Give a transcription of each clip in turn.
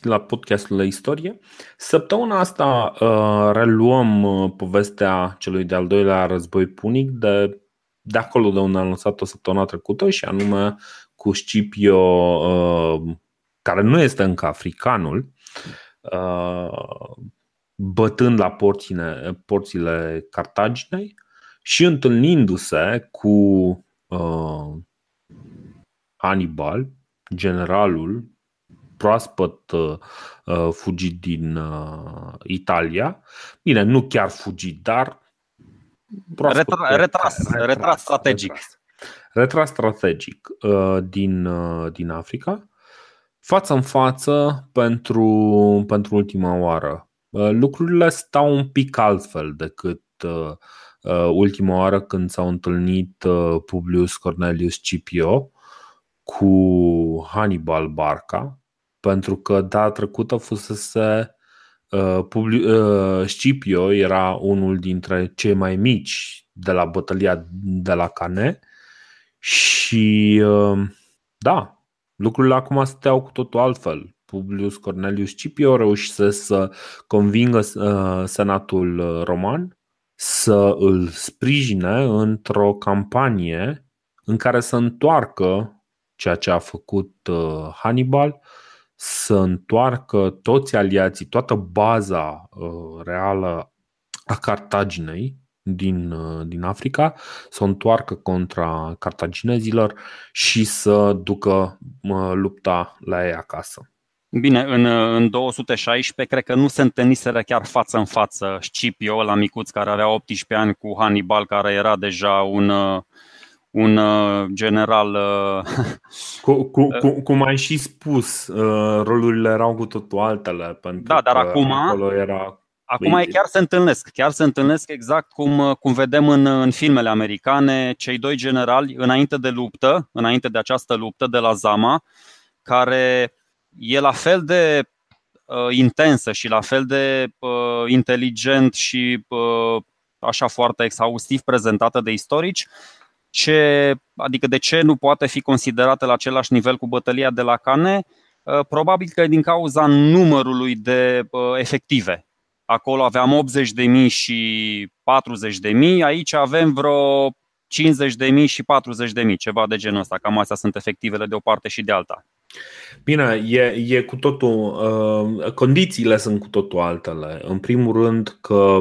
găsit la podcastul de istorie. Săptămâna asta uh, reluăm uh, povestea celui de-al doilea război punic de, de acolo de unde am lăsat-o săptămâna trecută și anume cu Scipio, uh, care nu este încă africanul, uh, bătând la porțile, porțile Cartaginei și întâlnindu-se cu uh, Hannibal, generalul proaspăt uh, uh, fugit din uh, Italia. Bine, nu chiar fugit, dar proaspăt, Retra, retras, retras, retras strategic. Retras, retras strategic uh, din, uh, din Africa, față în față pentru, pentru ultima oară. Uh, lucrurile stau un pic altfel decât uh, uh, ultima oară când s-au întâlnit uh, Publius Cornelius Scipio cu Hannibal Barca, pentru că data trecută fusese uh, uh, Scipio era unul dintre cei mai mici de la bătălia de la Cane și uh, da, lucrurile acum steau cu totul altfel. Publius Cornelius Scipio reușise să convingă uh, senatul roman să îl sprijine într-o campanie în care să întoarcă ceea ce a făcut uh, Hannibal, să întoarcă toți aliații, toată baza uh, reală a Cartaginei din, uh, din Africa, să o întoarcă contra cartaginezilor și să ducă lupta la ei acasă. Bine, în, în 216 cred că nu se întâlniseră chiar față în față Scipio, la micuț care avea 18 ani, cu Hannibal, care era deja un, un uh, general. Uh, cu, cu, cu, cum ai și spus, uh, rolurile erau cu totul altele. Pentru da, dar acum, acolo era acum e chiar se întâlnesc. Chiar se întâlnesc exact cum, cum vedem în, în filmele americane, cei doi generali înainte de luptă, înainte de această luptă de la Zama, care e la fel de uh, intensă și la fel de uh, inteligent și uh, așa foarte exhaustiv prezentată de istorici, ce, adică de ce nu poate fi considerată la același nivel cu bătălia de la Cane? Uh, probabil că din cauza numărului de uh, efective. Acolo aveam 80.000 și 40.000, aici avem vreo 50.000 și 40.000, ceva de genul ăsta. Cam astea sunt efectivele de o parte și de alta. Bine, e, e cu totul, uh, condițiile sunt cu totul altele. În primul rând că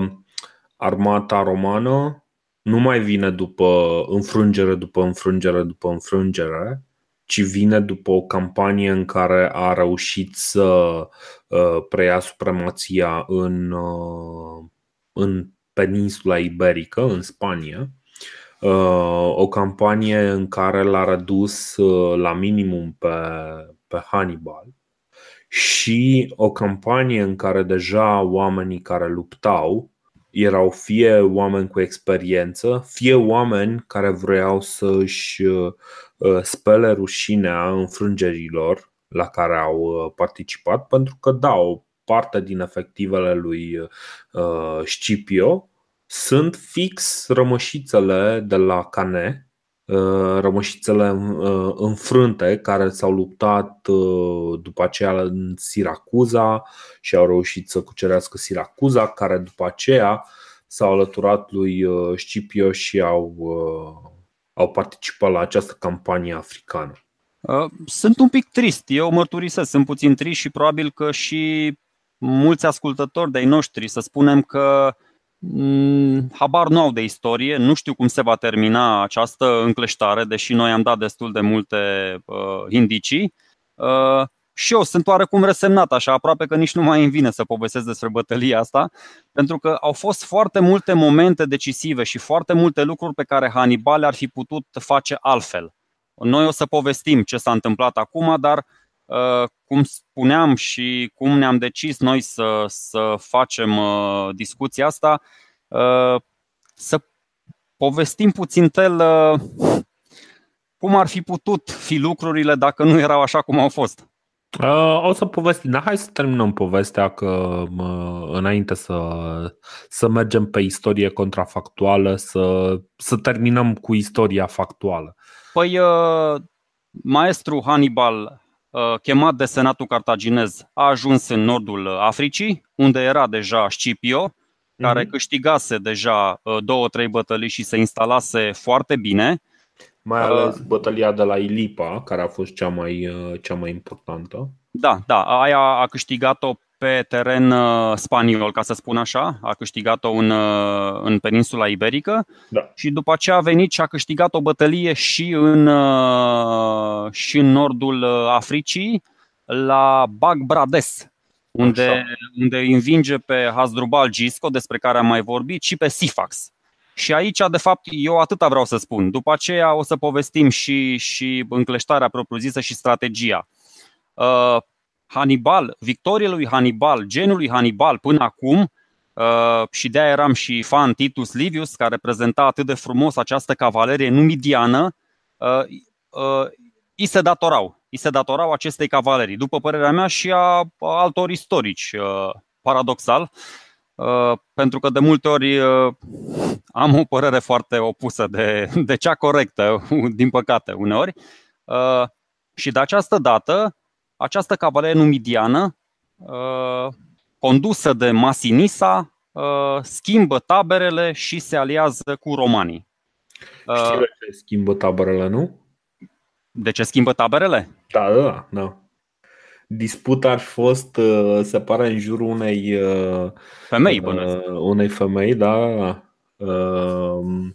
armata romană nu mai vine după înfrângere după înfrângere după înfrângere, ci vine după o campanie în care a reușit să uh, preia supremația în, uh, în peninsula iberică, în Spania. Uh, o campanie în care l-a redus la minimum pe, pe Hannibal și o campanie în care deja oamenii care luptau erau fie oameni cu experiență, fie oameni care vreau să își uh, spele rușinea înfrângerilor la care au uh, participat, pentru că, da, o parte din efectivele lui uh, Scipio sunt fix rămășițele de la Cane, rămășițele înfrânte care s-au luptat după aceea în Siracuza și au reușit să cucerească Siracuza, care după aceea s-au alăturat lui Scipio și au, au participat la această campanie africană. Sunt un pic trist, eu mărturisesc, sunt puțin trist și probabil că și mulți ascultători de-ai noștri, să spunem că uh, Mm, habar nu au de istorie, nu știu cum se va termina această încleștare, deși noi am dat destul de multe uh, indicii. Uh, și eu sunt oarecum resemnat, așa aproape că nici nu mai îmi vine să povestesc despre bătălia asta, pentru că au fost foarte multe momente decisive și foarte multe lucruri pe care Hannibal ar fi putut face altfel. Noi o să povestim ce s-a întâmplat acum, dar uh, Uh, cum spuneam și cum ne-am decis noi să, să facem uh, discuția asta, uh, să povestim puțin tel cum ar fi putut fi lucrurile dacă nu erau așa cum au fost. O să povestim, dar hai să terminăm povestea că înainte să, să mergem pe istorie contrafactuală, să, să terminăm cu istoria factuală. Păi, maestru Hannibal chemat de senatul cartaginez, a ajuns în nordul Africii, unde era deja Scipio, care mm-hmm. câștigase deja două, trei bătălii și se instalase foarte bine. Mai ales uh, bătălia de la Ilipa, care a fost cea mai, cea mai importantă. Da, da, aia a câștigat-o pe teren uh, spaniol, ca să spun așa. A câștigat-o în, uh, în peninsula iberică da. și după aceea a venit și a câștigat o bătălie și în, uh, și în nordul Africii, la Bagbrades, unde, unde învinge pe Hasdrubal Gisco, despre care am mai vorbit, și pe Sifax. Și aici, de fapt, eu atâta vreau să spun. După aceea o să povestim și, și încleștarea propriu-zisă și strategia. Hannibal, victoriile lui Hannibal, genul lui Hannibal până acum, uh, și de-aia eram și fan Titus Livius, care prezenta atât de frumos această cavalerie numidiană, uh, uh, îi se datorau. Îi se datorau acestei cavalerii, după părerea mea și a altor istorici, paradoxal, pentru că de multe ori am o părere foarte opusă de, de cea corectă, din păcate, uneori. Și de această dată, această cavalerie numidiană, uh, condusă de Masinisa, uh, schimbă taberele și se aliază cu romanii. Uh, Știi de ce schimbă taberele, nu? De ce schimbă taberele? Da, da, da. Disputa ar fi fost, se pare, în jurul unei femei, uh, unei femei, da. Uh,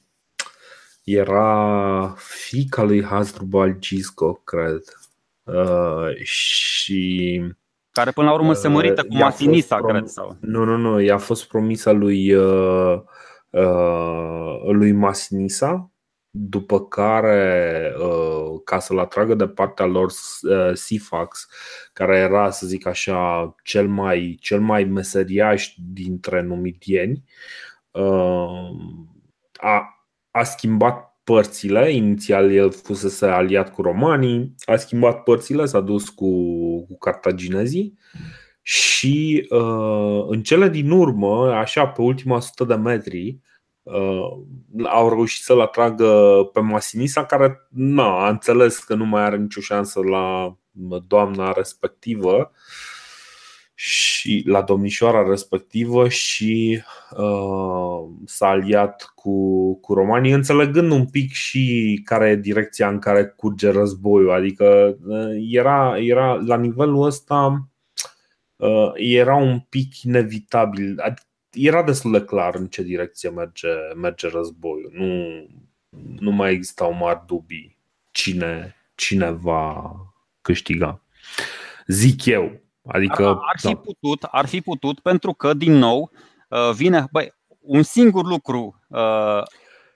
era fica lui Hasdrubal Gisco, cred. Uh, și care până la urmă se mărită uh, cu Masinisa, prom- cred. Sau? Nu, nu, nu, i-a fost promisă lui, uh, uh, lui Masinisa, după care, uh, ca să-l atragă de partea lor uh, Sifax, care era, să zic așa, cel mai, cel mai meseriaș dintre numidieni, uh, a, a schimbat părțile. Inițial el fusese aliat cu romanii, a schimbat părțile, s-a dus cu, cu cartaginezii și uh, în cele din urmă, așa pe ultima sută de metri, uh, au reușit să-l atragă pe Masinisa, care na, a înțeles că nu mai are nicio șansă la doamna respectivă și la domnișoara respectivă și uh, s-a aliat cu, cu romanii, înțelegând un pic și care e direcția în care curge războiul. Adică uh, era, era la nivelul ăsta uh, era un pic inevitabil. Adică era destul de clar în ce direcție merge, merge războiul. Nu, nu mai existau mari dubii cine, cine va câștiga. Zic eu, Adică, ar, fi da. putut, ar fi putut, pentru că, din nou, uh, vine. Băi, un singur lucru uh,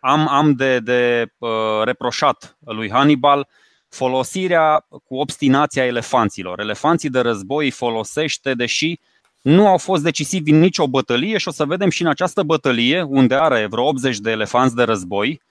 am, am de, de uh, reproșat lui Hannibal folosirea cu obstinația elefanților. Elefanții de război îi folosește, deși nu au fost decisivi în nicio bătălie și o să vedem și în această bătălie, unde are vreo 80 de elefanți de război,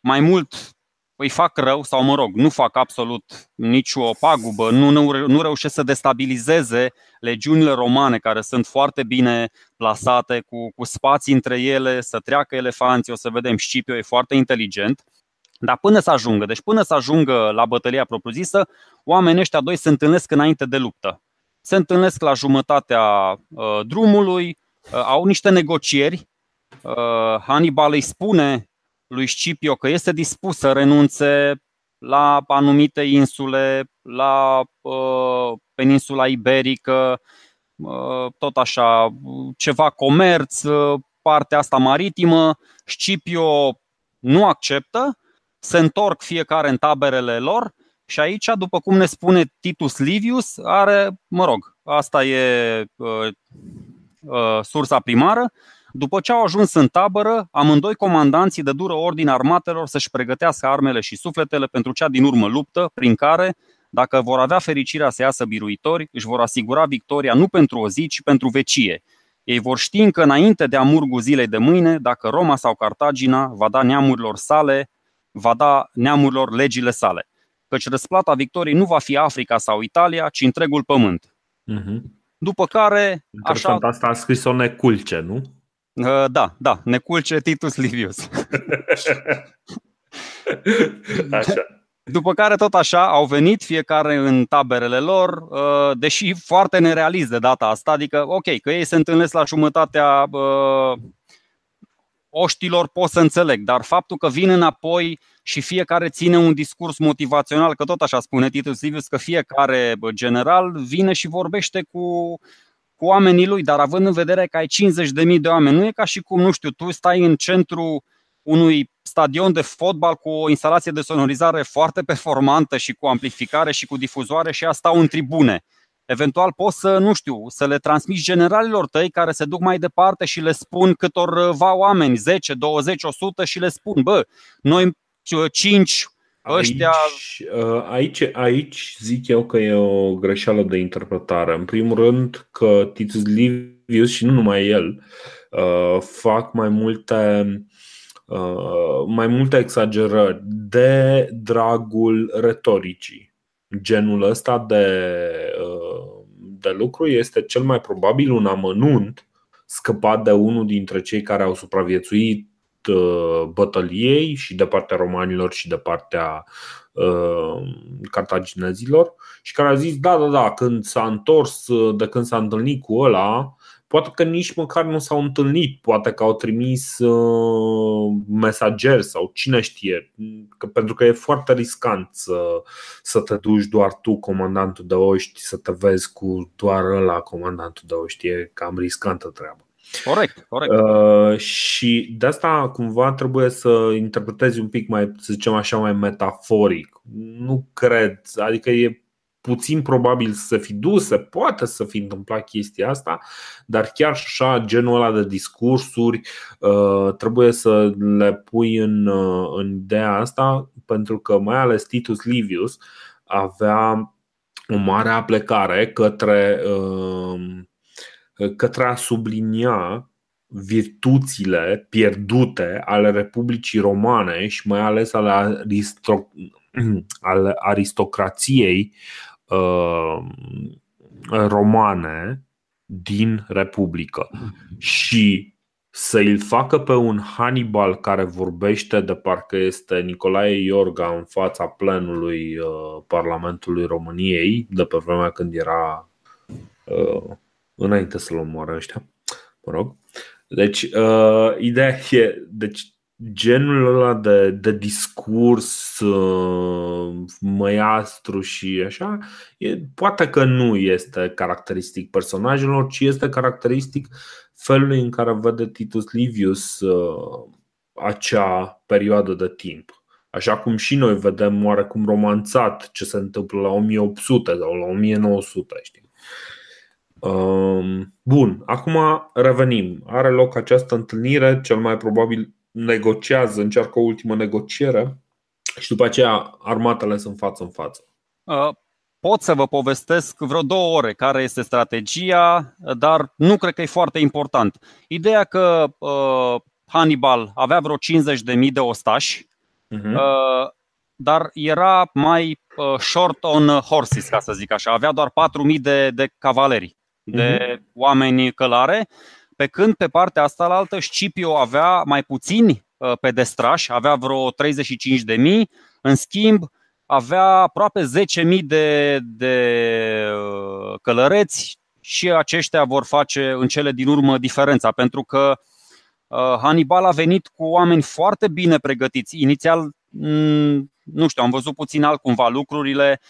mai mult îi fac rău sau, mă rog, nu fac absolut nicio pagubă, nu, nu, nu reușesc să destabilizeze legiunile romane care sunt foarte bine plasate, cu, cu spații între ele, să treacă elefanții, o să vedem, Scipio e foarte inteligent. Dar până să ajungă, deci până să ajungă la bătălia propriu-zisă, oamenii ăștia doi se întâlnesc înainte de luptă. Se întâlnesc la jumătatea uh, drumului, uh, au niște negocieri. Uh, Hannibal îi spune lui Scipio că este dispus să renunțe la anumite insule, la uh, peninsula iberică, uh, tot așa, ceva comerț, uh, partea asta maritimă. Scipio nu acceptă, se întorc fiecare în taberele lor și aici, după cum ne spune Titus Livius, are, mă rog, asta e uh, uh, sursa primară, după ce au ajuns în tabără, amândoi comandanții de dură ordine armatelor să-și pregătească armele și sufletele pentru cea din urmă luptă, prin care, dacă vor avea fericirea să iasă biruitori, își vor asigura victoria nu pentru o zi, ci pentru vecie. Ei vor ști încă înainte de amurgul zilei de mâine dacă Roma sau Cartagina va da neamurilor sale, va da neamurilor legile sale. Căci răsplata victoriei nu va fi Africa sau Italia, ci întregul pământ. Uh-huh. După care. Interesant, așa... asta a scris-o Neculce, nu? Uh, da, da, ne culce Titus Livius. Așa. După care tot așa au venit fiecare în taberele lor, uh, deși foarte nerealist de data asta, adică ok, că ei se întâlnesc la jumătatea uh, oștilor pot să înțeleg, dar faptul că vin înapoi și fiecare ține un discurs motivațional, că tot așa spune Titus Livius, că fiecare general vine și vorbește cu, cu oamenii lui, dar având în vedere că ai 50.000 de oameni, nu e ca și cum, nu știu, tu stai în centru unui stadion de fotbal cu o instalație de sonorizare foarte performantă și cu amplificare și cu difuzoare și asta în tribune. Eventual poți să, nu știu, să le transmiți generalilor tăi care se duc mai departe și le spun câtor va oameni, 10, 20, 100 și le spun, bă, noi 5 ăștia... Aici, uh, aici, aici zic eu că e o greșeală de interpretare. În primul rând că Titus Livius și nu numai el uh, fac mai multe Uh, mai multe exagerări de dragul retoricii. Genul ăsta de, uh, de lucru este cel mai probabil un amănunt scăpat de unul dintre cei care au supraviețuit uh, bătăliei și de partea romanilor și de partea cartaginezilor și care a zis da, da, da, când s-a întors, de când s-a întâlnit cu ăla, Poate că nici măcar nu s-au întâlnit, poate că au trimis uh, mesageri sau cine știe, că, pentru că e foarte riscant să, să te duci doar tu, comandantul de oști, să te vezi cu doar la comandantul de oști, e cam riscantă treaba. Corect, corect. Uh, și de asta cumva trebuie să interpretezi un pic mai, să zicem așa, mai metaforic. Nu cred, adică e puțin probabil să fi dus, se poate să fi întâmplat chestia asta, dar chiar așa genul ăla de discursuri uh, trebuie să le pui în, uh, în ideea asta pentru că mai ales Titus Livius avea o mare aplecare către, uh, către a sublinia virtuțile pierdute ale Republicii Romane și mai ales ale, ale aristocrației Uh, romane din Republică. Și să îl facă pe un Hannibal care vorbește de parcă este Nicolae Iorga în fața plenului uh, Parlamentului României, de pe vremea când era uh, înainte să-l omoară ăștia. Mă rog. Deci, uh, ideea e, deci genul ăla de, de discurs uh, măiastru și așa, e, poate că nu este caracteristic personajelor, ci este caracteristic felului în care vede Titus Livius uh, acea perioadă de timp. Așa cum și noi vedem oarecum romanțat ce se întâmplă la 1800 sau la 1900, știi? Um, bun, acum revenim. Are loc această întâlnire, cel mai probabil negociază, încearcă o ultimă negociere și după aceea armatele sunt față în față. Uh, pot să vă povestesc vreo două ore care este strategia, dar nu cred că e foarte important. Ideea că uh, Hannibal avea vreo 50.000 de ostași, uh-huh. uh, dar era mai uh, short on horses, ca să zic așa. Avea doar 4.000 de, de cavaleri, de uh-huh. oameni călare pe când pe partea asta la altă Scipio avea mai puțini uh, pedestrași, avea vreo 35 de mii, în schimb avea aproape 10.000 de, de uh, călăreți și aceștia vor face în cele din urmă diferența, pentru că uh, Hannibal a venit cu oameni foarte bine pregătiți. Inițial, mm, nu știu, am văzut puțin altcumva lucrurile,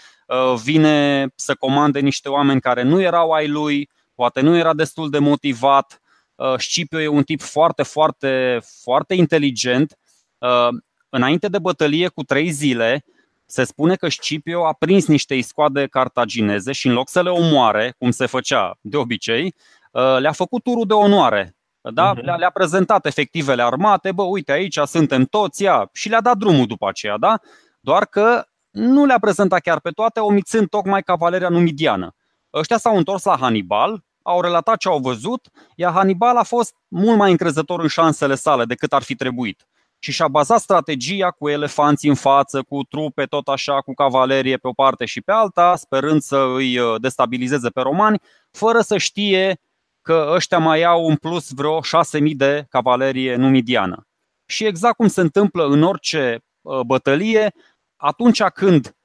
vine să comande niște oameni care nu erau ai lui, poate nu era destul de motivat, Uh, Scipio e un tip foarte, foarte, foarte inteligent. Uh, înainte de bătălie cu trei zile, se spune că Scipio a prins niște iscoade cartagineze și în loc să le omoare, cum se făcea de obicei, uh, le-a făcut turul de onoare. Da? Uh-huh. Le-a, prezentat efectivele armate, bă, uite aici suntem toți, ia, și le-a dat drumul după aceea, da? Doar că nu le-a prezentat chiar pe toate, omițând tocmai cavaleria numidiană. Ăștia s-au întors la Hannibal, au relatat ce au văzut, iar Hannibal a fost mult mai încrezător în șansele sale decât ar fi trebuit. Și și-a bazat strategia cu elefanți în față, cu trupe tot așa, cu cavalerie pe o parte și pe alta, sperând să îi uh, destabilizeze pe romani, fără să știe că ăștia mai au în plus vreo 6.000 de cavalerie numidiană. Și exact cum se întâmplă în orice uh, bătălie, atunci când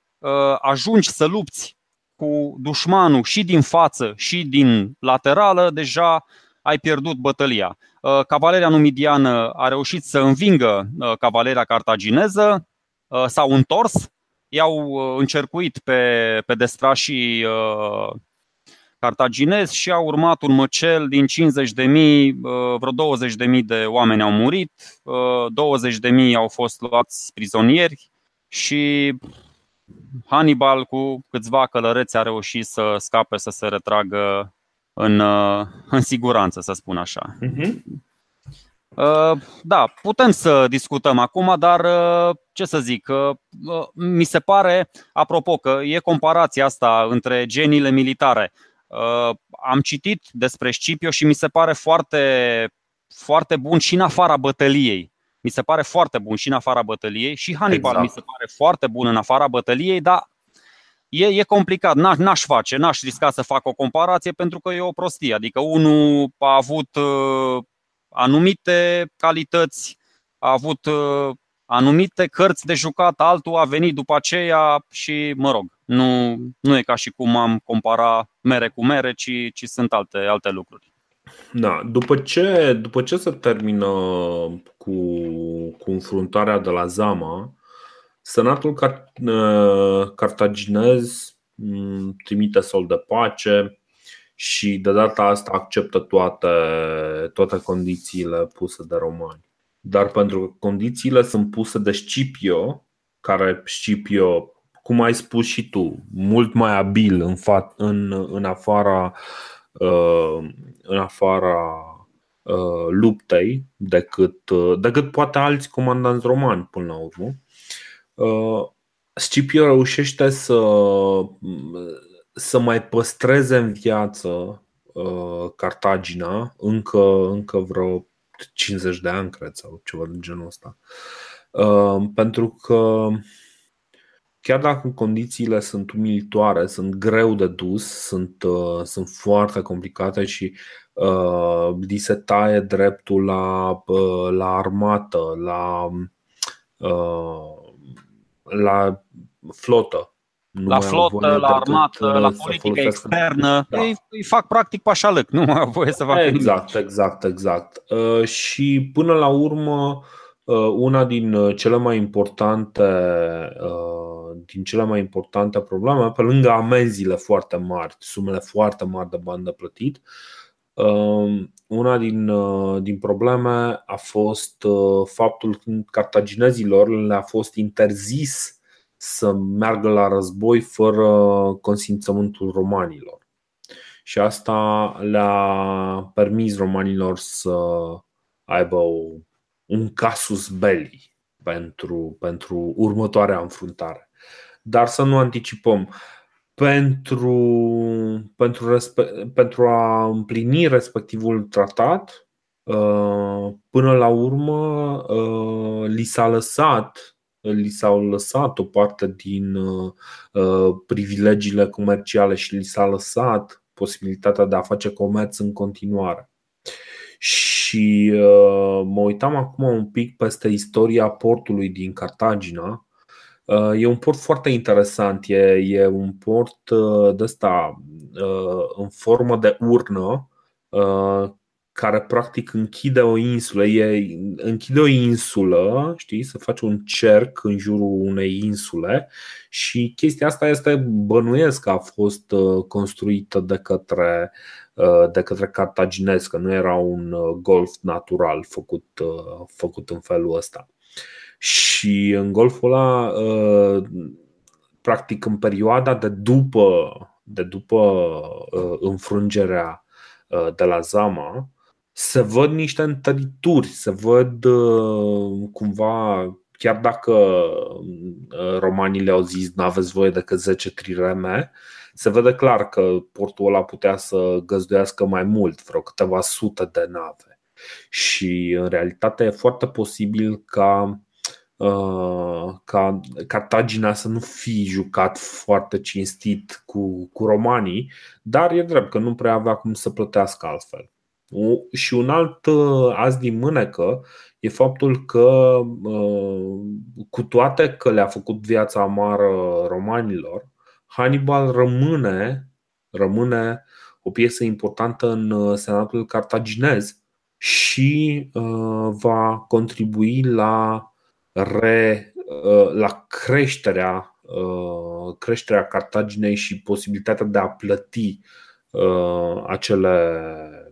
ajungi să lupți cu dușmanul și din față și din laterală, deja ai pierdut bătălia. Cavaleria numidiană a reușit să învingă cavaleria cartagineză, s-au întors, i-au încercuit pe, pe destrașii cartaginezi și a urmat un măcel din 50 de mii, vreo 20 de mii de oameni au murit, 20 de mii au fost luați prizonieri și Hannibal cu câțiva călăreți a reușit să scape, să se retragă în, în siguranță, să spun așa. Uh-huh. Da, putem să discutăm acum, dar ce să zic, mi se pare, apropo, că e comparația asta între geniile militare. Am citit despre Scipio și mi se pare foarte, foarte bun și în afara bătăliei mi se pare foarte bun și în afara bătăliei și Hannibal exact. mi se pare foarte bun în afara bătăliei, dar e, e complicat, n-aș, n-aș face, n-aș risca să fac o comparație pentru că e o prostie. Adică unul a avut uh, anumite calități, a avut uh, anumite cărți de jucat, altul a venit după aceea și, mă rog, nu, nu e ca și cum am compara mere cu mere, ci, ci sunt alte, alte lucruri. Da, după ce, după ce se termină cu, cu înfruntarea de la Zama, Senatul cartaginez mm, trimite sol de pace și de data asta acceptă toate, toate condițiile puse de romani. Dar pentru că condițiile sunt puse de Scipio, care Scipio, cum ai spus și tu, mult mai abil în, fa- în, în afara Uh, în afara uh, luptei decât, uh, decât poate alți comandanți romani până la urmă. Scipio reușește să, să mai păstreze în viață Cartagina încă, încă vreo 50 de ani, cred, sau ceva de genul ăsta. Pentru că chiar dacă condițiile sunt umilitoare, sunt greu de dus, sunt, uh, sunt foarte complicate și uh, li se taie dreptul la, uh, la armată, la, uh, la flotă. Nu la flotă, la armată, uh, la politică externă. Da. Ei, îi fac practic pașalăc, nu mai au voie să facă Exact, nimic. exact, exact. Uh, și până la urmă, uh, una din cele mai importante uh, din cele mai importante probleme, pe lângă amenziile foarte mari, sumele foarte mari de bani de plătit, um, una din, uh, din probleme a fost uh, faptul că cartaginezilor le-a fost interzis să meargă la război fără consimțământul romanilor. Și asta le-a permis romanilor să aibă un casus belli pentru, pentru următoarea înfruntare dar să nu anticipăm. Pentru, pentru, respe- pentru a împlini respectivul tratat, uh, până la urmă uh, li s-a lăsat li s-au lăsat o parte din uh, privilegiile comerciale și li s-a lăsat posibilitatea de a face comerț în continuare. Și mă uitam acum un pic peste istoria portului din Cartagina. Uh, e un port foarte interesant, e, e un port uh, de ăsta uh, în formă de urnă care practic închide o insulă, e, închide o insulă, știi, să faci un cerc în jurul unei insule și chestia asta este bănuiesc că a fost construită de către, de către cartaginezi, că nu era un golf natural făcut, făcut în felul ăsta. Și în golful ăla, uh, practic în perioada de după, de după uh, înfrângerea uh, de la Zama, se văd niște întărituri, se văd cumva, chiar dacă romanii le-au zis nu aveți voie decât 10 trireme, se vede clar că portul ăla putea să găzduiască mai mult, vreo câteva sute de nave. Și în realitate e foarte posibil ca Uh, ca Cartagina să nu fi jucat foarte cinstit cu, cu romanii, dar e drept că nu prea avea cum să plătească altfel. Și un alt azi din mânecă e faptul că, cu toate că le-a făcut viața amară romanilor, Hannibal rămâne, rămâne o piesă importantă în Senatul cartaginez și va contribui la, re, la creșterea creșterea Cartaginei și posibilitatea de a plăti acele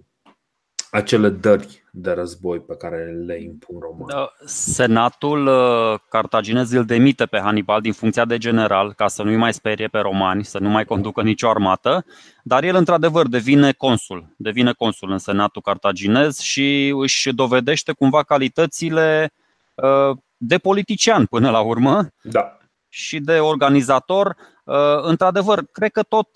acele dări de război pe care le impun romanii. Da, senatul uh, cartaginez îl demite pe Hannibal din funcția de general ca să nu-i mai sperie pe romani, să nu mai conducă nicio armată, dar el într-adevăr devine consul, devine consul în senatul cartaginez și își dovedește cumva calitățile uh, de politician până la urmă. Da și de organizator. Uh, într-adevăr, cred că tot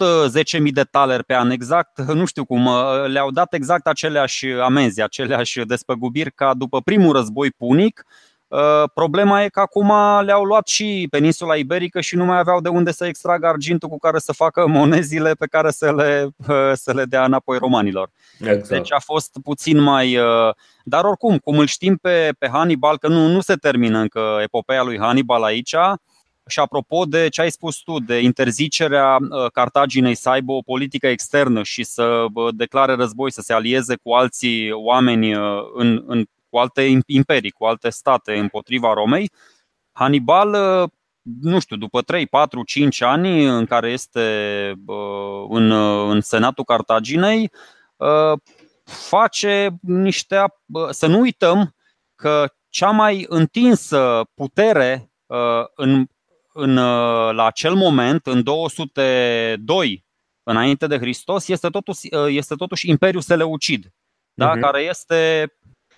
10.000 uh, de taleri pe an exact, nu știu cum, uh, le-au dat exact aceleași amenzi, aceleași despăgubiri ca după primul război punic. Problema e că acum le-au luat și peninsula iberică și nu mai aveau de unde să extragă argintul cu care să facă monezile pe care să le, să le dea înapoi romanilor. Exact. Deci a fost puțin mai. Dar oricum, cum îl știm pe, pe Hannibal, că nu, nu se termină încă epopeea lui Hannibal aici, și apropo de ce ai spus tu, de interzicerea uh, Cartaginei să aibă o politică externă și să declare război, să se alieze cu alții oameni uh, în, în, cu alte imperii, cu alte state împotriva Romei, Hannibal, uh, nu știu, după 3, 4, 5 ani în care este în, în Senatul Cartaginei, face niște. Să nu uităm că cea mai întinsă putere în în, uh, la acel moment, în 202 înainte de Hristos, este totuși, uh, este totuși Imperiul Seleucid, da? uh-huh. care este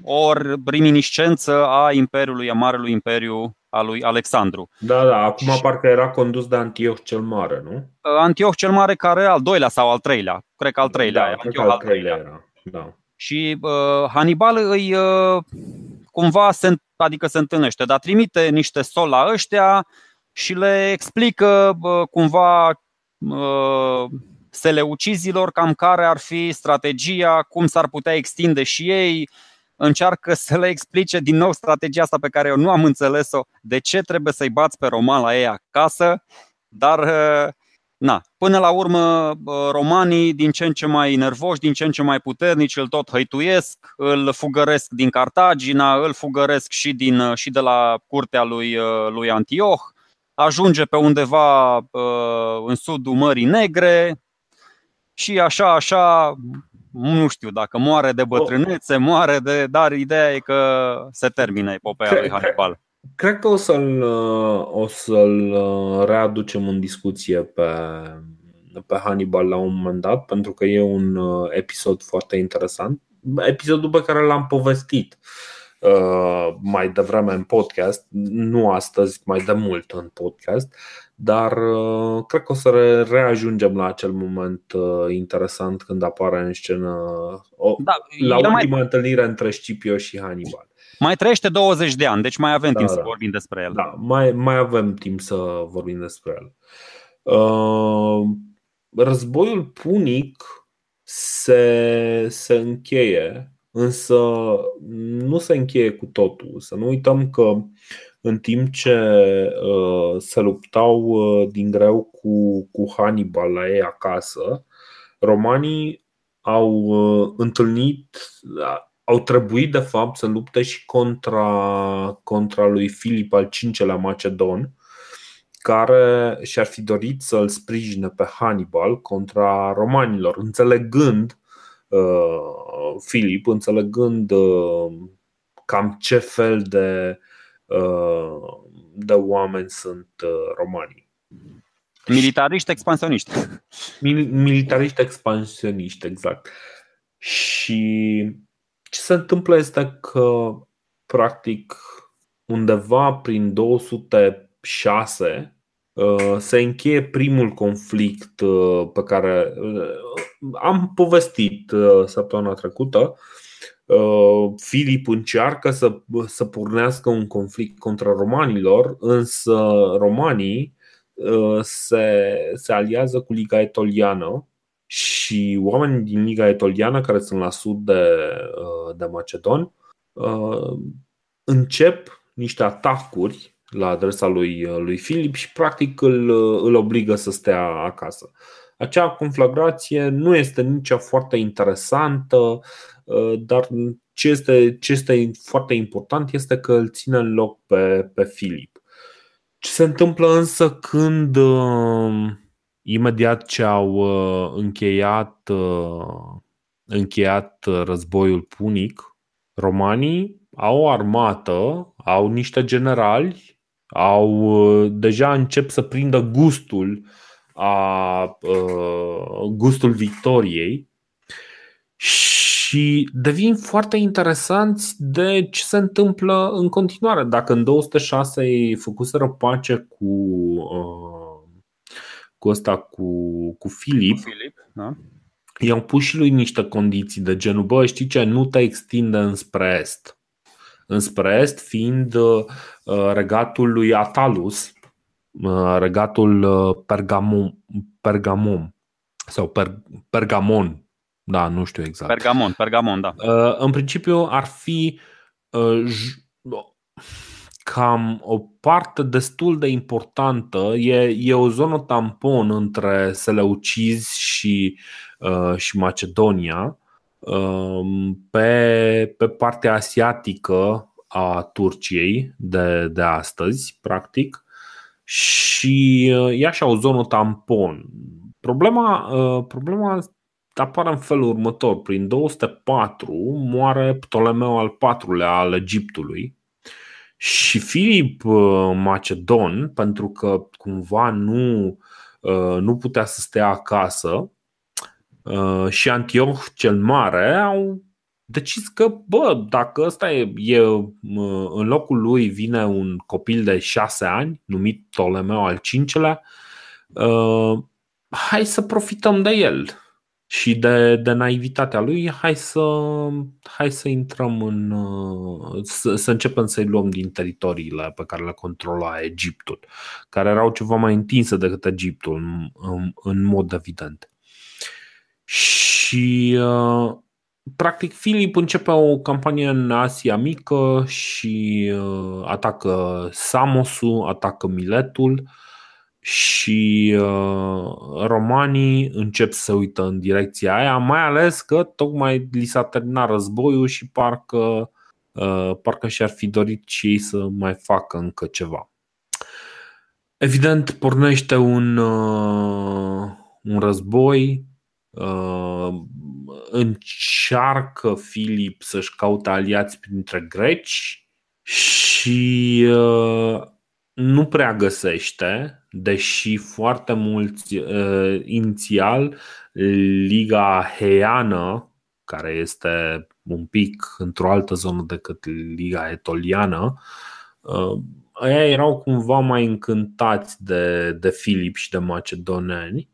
o reminiscență a Imperiului, a Marelui Imperiu al lui Alexandru. Da, da, acum și... parcă era condus de Antioch cel Mare, nu? Uh, Antioch cel Mare care al doilea sau al treilea, cred că al treilea. Da, Antioch al treilea era. Da. Și uh, Hannibal îi uh, cumva se, adică se întâlnește, dar trimite niște sol la ăștia, și le explică cumva seleucizilor cam care ar fi strategia, cum s-ar putea extinde și ei, încearcă să le explice din nou strategia asta pe care eu nu am înțeles-o, de ce trebuie să-i bați pe roman la ei acasă, dar na, până la urmă romanii din ce în ce mai nervoși, din ce în ce mai puternici îl tot hăituiesc, îl fugăresc din Cartagina, îl fugăresc și, din, și de la curtea lui, lui Antioch ajunge pe undeva uh, în sudul Mării Negre și așa, așa, nu știu dacă moare de bătrânețe, moare de. dar ideea e că se termină epopeea lui Hannibal. Cred că o să-l, o să-l readucem în discuție pe, pe Hannibal la un moment dat, pentru că e un uh, episod foarte interesant. Episodul pe care l-am povestit uh, Uh, mai devreme în podcast, nu astăzi, mai de mult în podcast, dar uh, cred că o să reajungem la acel moment uh, interesant când apare în scenă da, la ultima mai... întâlnire între Scipio și Hannibal. Mai trăiește 20 de ani, deci mai avem da, timp da. să vorbim despre el. Da, mai, mai avem timp să vorbim despre el. Războiul punic se, se încheie însă nu se încheie cu totul. Să nu uităm că în timp ce uh, se luptau uh, din greu cu, cu Hannibal la ei acasă, romanii au uh, întâlnit, au trebuit de fapt să lupte și contra, contra lui Filip al V-lea Macedon, care și-ar fi dorit să-l sprijine pe Hannibal contra romanilor, înțelegând Uh, Filip, înțelegând uh, cam ce fel de, uh, de oameni sunt romanii. Militariști expansioniști. Militariști expansioniști, exact. Și ce se întâmplă este că, practic, undeva prin 206 se încheie primul conflict pe care am povestit uh, săptămâna trecută. Uh, Filip încearcă să, să pornească un conflict contra romanilor, însă romanii uh, se, se aliază cu Liga Etoliană și oamenii din Liga Etoliană, care sunt la sud de, de Macedon, încep niște atacuri la adresa lui, lui Filip și practic îl, îl obligă să stea acasă. Acea conflagrație nu este nici foarte interesantă, dar ce este, ce este foarte important este că îl ține în loc pe, pe Filip. Ce se întâmplă însă când imediat ce au încheiat, încheiat războiul punic, romanii au o armată, au niște generali, au deja încep să prindă gustul a gustul victoriei și devin foarte interesanți de ce se întâmplă în continuare. Dacă în 206 ei făcuseră pace cu cu ăsta cu, cu Filip, cu Filip da? i-au pus și lui niște condiții de genul, bă, știi ce, nu te extinde înspre est. Înspre est fiind uh, regatul lui Atalus, uh, regatul uh, Pergamum, Pergamum sau per, Pergamon, da, nu știu exact. Pergamon, Pergamon, da. Uh, în principiu ar fi uh, cam o parte destul de importantă, e, e o zonă tampon între Seleucizi și, uh, și Macedonia um, pe, pe partea asiatică a Turciei de, de astăzi, practic, și e așa o zonă tampon. Problema, problema apare în felul următor. Prin 204 moare Ptolemeu al IV-lea al Egiptului și Filip uh, Macedon, pentru că cumva nu, uh, nu putea să stea acasă, uh, și Antioch cel Mare au decis că, bă, dacă ăsta e, e în locul lui vine un copil de șase ani, numit Ptolemeu al V-lea, hai să profităm de el și de, de naivitatea lui, hai să, hai să intrăm în. Să, să începem să-i luăm din teritoriile pe care le controla Egiptul, care erau ceva mai întinse decât Egiptul, în, în, în mod evident. Și. Practic, Filip începe o campanie în Asia Mică și atacă Samosul, atacă Miletul și uh, romanii încep să uită în direcția aia, mai ales că tocmai li s-a terminat războiul și parcă, uh, parcă și-ar fi dorit și ei să mai facă încă ceva. Evident, pornește un, uh, un război, uh, încearcă Filip să-și caute aliați printre greci și uh, nu prea găsește, deși foarte mulți uh, inițial Liga Heiană, care este un pic într-o altă zonă decât Liga Etoliană, uh, aia erau cumva mai încântați de, de Filip și de macedoneni.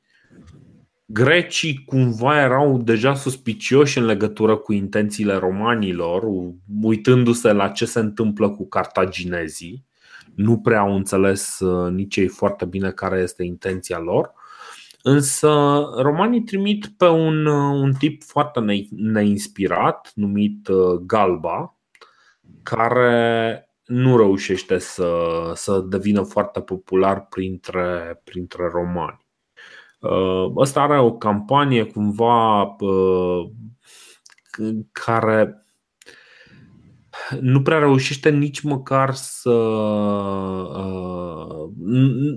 Grecii cumva erau deja suspicioși în legătură cu intențiile romanilor, uitându-se la ce se întâmplă cu cartaginezii nu prea au înțeles uh, nici ei foarte bine care este intenția lor. Însă romanii trimit pe un, uh, un tip foarte neinspirat numit uh, Galba, care nu reușește să, să devină foarte popular printre, printre romani. Ăsta are o campanie cumva care nu prea reușește nici măcar să. Uh,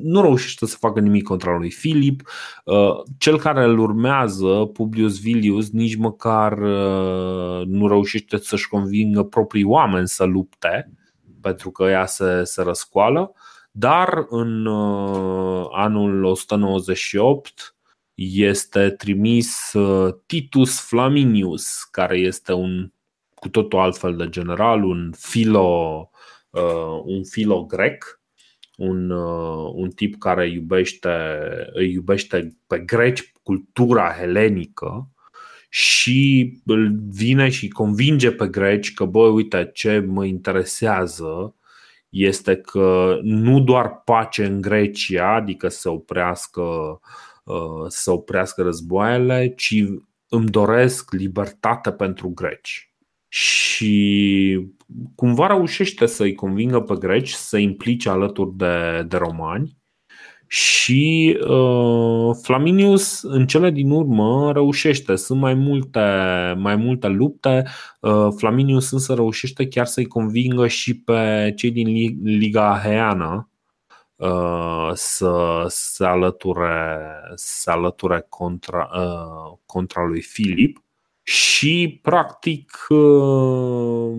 nu reușește să facă nimic contra lui Filip. Uh, cel care îl urmează, Publius Vilius, nici măcar uh, nu reușește să-și convingă proprii oameni să lupte, pentru că ea se, se răscoală. Dar în uh, anul 198 este trimis uh, Titus Flaminius, care este un cu totul altfel de general, un filo, uh, un filo grec, un, uh, un tip care iubește, îi iubește pe greci cultura helenică și îl vine și convinge pe greci că, băi, uite, ce mă interesează este că nu doar pace în Grecia, adică să oprească să oprească războaiele, ci îmi doresc libertate pentru greci. Și cumva reușește să-i convingă pe greci să implice alături de, de romani și uh, Flaminius în cele din urmă reușește. Sunt mai multe, mai multe lupte. Uh, Flaminius însă reușește chiar să-i convingă și pe cei din Liga Aheană uh, să se alăture, să alăture contra, uh, contra lui Filip și practic uh,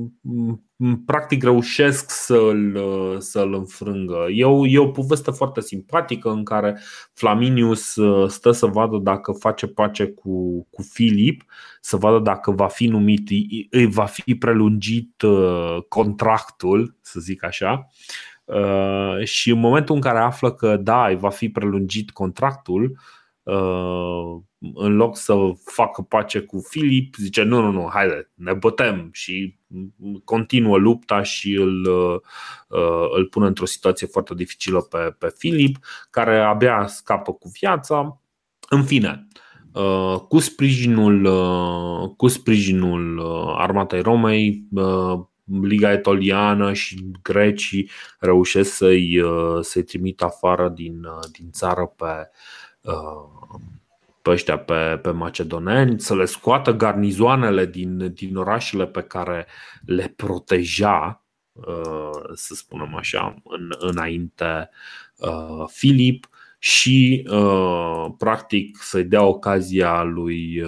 practic reușesc să-l, să-l înfrângă. E o, e o poveste foarte simpatică în care Flaminius uh, stă să vadă dacă face pace cu, cu Filip, să vadă dacă va fi numit, îi va fi prelungit uh, contractul, să zic așa. Și în momentul în care află că da, îi va fi prelungit contractul, în loc să facă pace cu Filip, zice nu, nu, nu, haide, ne bătem și continuă lupta și îl, uh, îl pune într-o situație foarte dificilă pe, pe Filip, care abia scapă cu viața. În fine, uh, cu sprijinul, uh, cu sprijinul armatei Romei, Liga Etoliană și grecii reușesc să-i, să-i trimit afară din, din țară pe, pe ăștia, pe, pe macedoneni, să le scoată garnizoanele din, din orașele pe care le proteja, uh, să spunem așa, în, înainte uh, Filip și uh, practic să-i dea ocazia lui,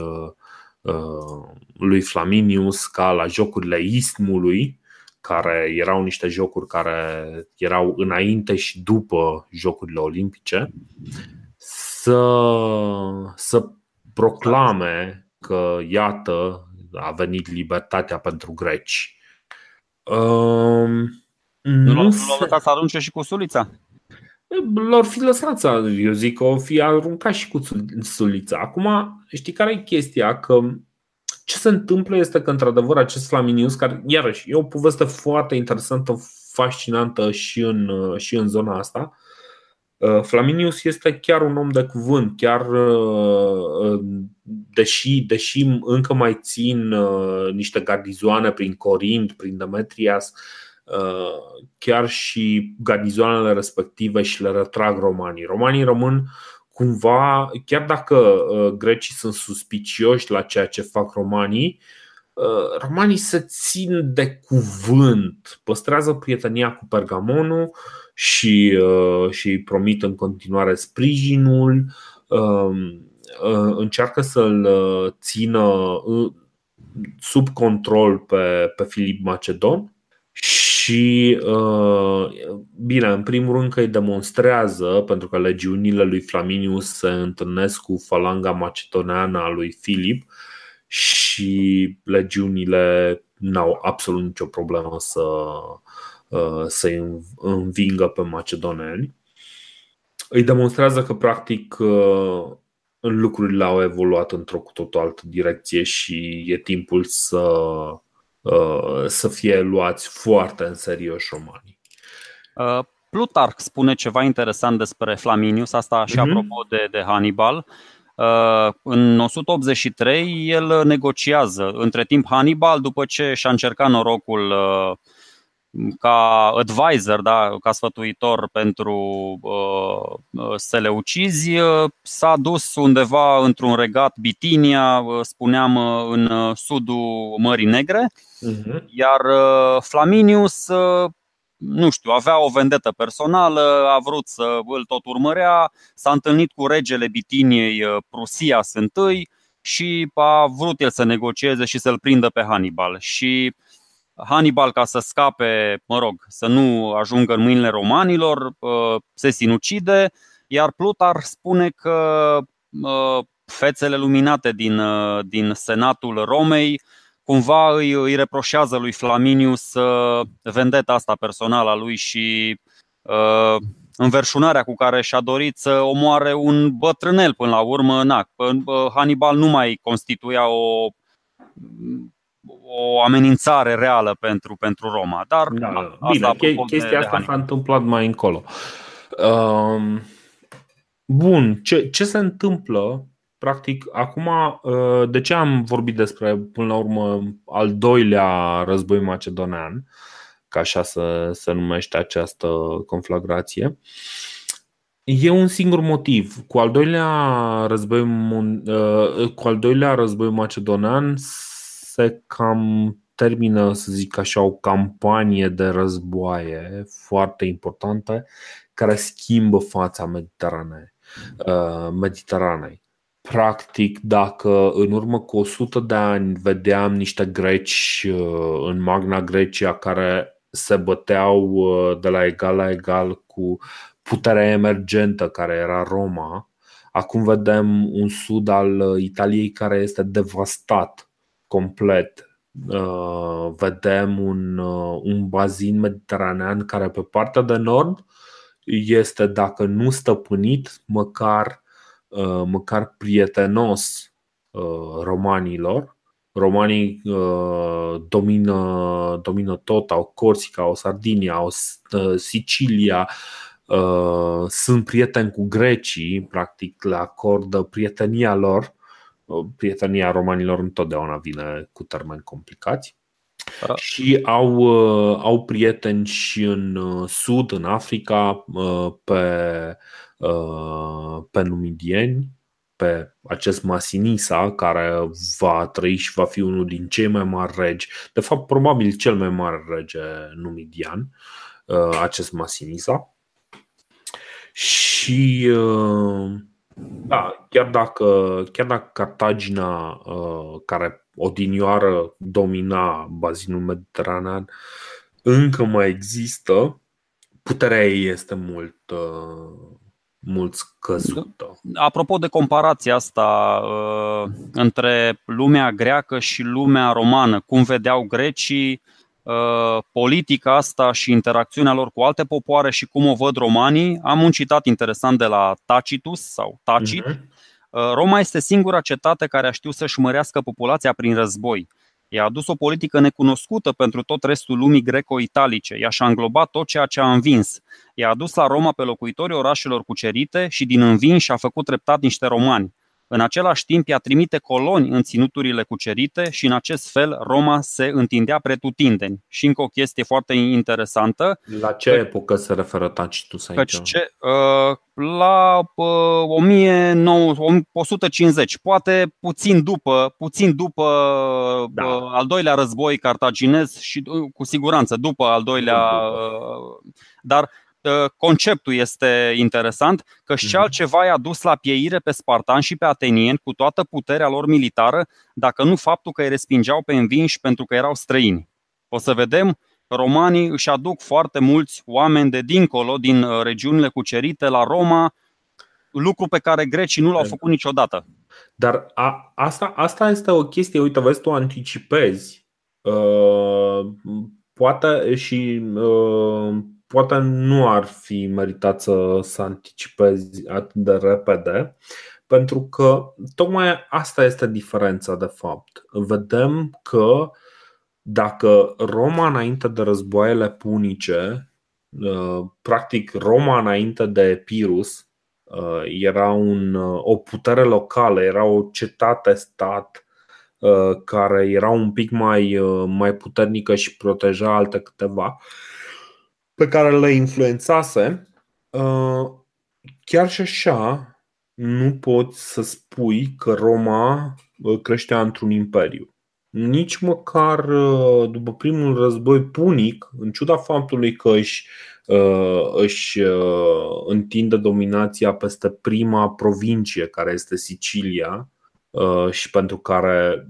lui Flaminius ca la jocurile istmului, care erau niște jocuri care erau înainte și după Jocurile Olimpice, să, să proclame că, iată, a venit libertatea pentru greci. Um, nu, nu l-au lăsat să arunce și cu sulița? Lor fi lăsat eu zic că o fi aruncat și cu sulița. Acum, știi care e chestia? Că ce se întâmplă este că, într-adevăr, acest Flaminius, care, iarăși, e o poveste foarte interesantă, fascinantă și în, și în zona asta, Uh, Flaminius este chiar un om de cuvânt, chiar uh, uh, deși, deși încă mai țin niște gardizoane prin Corint, prin Demetrias, chiar și gardizoanele respective și le retrag romanii. Romanii rămân cumva, chiar dacă grecii sunt suspicioși la ceea ce fac romanii, romanii se țin de cuvânt, păstrează prietenia cu Pergamonul și, uh, și îi promit în continuare sprijinul, um, uh, încearcă să-l uh, țină sub control pe, pe Filip Macedon și, bine, în primul rând că îi demonstrează, pentru că legiunile lui Flaminius se întâlnesc cu falanga macedoneană a lui Filip și legiunile n-au absolut nicio problemă să, Uh, să-i învingă pe macedoneni. Îi demonstrează că, practic, uh, lucrurile au evoluat într-o cu totul altă direcție și e timpul să, uh, să fie luați foarte în serios romanii. Plutarch spune ceva interesant despre Flaminius, asta și mm-hmm. apropo de, de Hannibal. În 183 el negociază. Între timp Hannibal, după ce și-a încercat norocul ca advisor, da, ca sfătuitor pentru uh, uh, seleucizi, uh, s-a dus undeva într-un regat Bitinia, uh, spuneam în sudul Mării Negre, uh-huh. iar uh, Flaminius uh, nu știu, avea o vendetă personală, a vrut să îl tot urmărea, s-a întâlnit cu regele Bitiniei Prusias I și a vrut el să negocieze și să-l prindă pe Hannibal. Și uh, Hannibal, ca să scape, mă rog, să nu ajungă în mâinile romanilor, uh, se sinucide, iar Plutar spune că uh, fețele luminate din, uh, din senatul Romei cumva îi, îi reproșează lui Flaminius vendeta asta personală a lui și înverșunarea cu care și-a dorit să omoare un bătrânel până la urmă. Na, Hannibal nu mai constituia o o amenințare reală pentru, pentru Roma. Dar da, asta bine, chestia asta s-a întâmplat mai încolo. Um, Bun, ce, ce se întâmplă? Practic, acum, uh, de ce am vorbit despre, până la urmă, al doilea război macedonean, ca așa să se numește această conflagrație? E un singur motiv. Cu al doilea război, uh, cu al doilea război macedonean se cam termină, să zic așa, o campanie de războaie foarte importantă care schimbă fața Mediteranei. Uh, Mediteranei. Practic, dacă în urmă cu 100 de ani vedeam niște greci uh, în Magna Grecia care se băteau uh, de la egal la egal cu puterea emergentă care era Roma, acum vedem un sud al Italiei care este devastat complet. Vedem un, un bazin mediteranean care pe partea de nord este dacă nu stăpânit, măcar, uh, măcar prietenos uh, romanilor. Romanii uh, domină, domină tot, au Corsica, au Sardinia, au Sicilia, sunt prieteni cu grecii, practic le acordă prietenia lor. Prietenia romanilor întotdeauna vine cu termeni complicați. Da. Și au, uh, au prieteni și în uh, Sud, în Africa, uh, pe, pe numidieni, pe acest Masinisa, care va trăi și va fi unul din cei mai mari regi, de fapt, probabil cel mai mare rege numidian, acest Masinisa. Și da, chiar dacă, chiar dacă Cartagina, care odinioară domina bazinul mediteranean, încă mai există, puterea ei este mult, uh, mult scăzută. Apropo de comparația asta uh, între lumea greacă și lumea romană, cum vedeau grecii uh, politica asta și interacțiunea lor cu alte popoare și cum o văd romanii, am un citat interesant de la Tacitus sau Tacit, uh-huh Uh, Roma este singura cetate care a știut să-și mărească populația prin război. I-a adus o politică necunoscută pentru tot restul lumii greco-italice. Ea și-a înglobat tot ceea ce a învins. I-a adus la Roma pe locuitorii orașelor cucerite și din învinși a făcut treptat niște romani. În același timp, ea trimite coloni în ținuturile cucerite și în acest fel Roma se întindea pretutindeni. Și încă o chestie foarte interesantă. La ce că, epocă se referă Tacitus aici? ce, uh, la uh, 1150, poate puțin după, puțin după da. uh, al doilea război cartaginez și uh, cu siguranță după al doilea, uh, dar Ă, conceptul este interesant, că și mhm. altceva i-a dus la pieire pe spartani și pe atenieni cu toată puterea lor militară, dacă nu faptul că îi respingeau pe învinși pentru că erau străini. O să vedem, romanii își aduc foarte mulți oameni de dincolo, din ă, regiunile cucerite la Roma, lucru pe care grecii nu l-au făcut niciodată. Dar a, asta, asta este o chestie, uite, vezi, tu anticipezi. Uh, poate și uh, poate nu ar fi meritat să, să anticipezi atât de repede, pentru că tocmai asta este diferența de fapt. Vedem că dacă Roma înainte de războaiele punice, uh, practic Roma înainte de Epirus, uh, era un, uh, o putere locală, era o cetate-stat care era un pic mai, mai puternică și proteja alte câteva pe care le influențase, uh, chiar și așa nu poți să spui că Roma uh, creștea într-un imperiu. Nici măcar uh, după primul război punic, în ciuda faptului că își, își întinde dominația peste prima provincie, care este Sicilia, și pentru care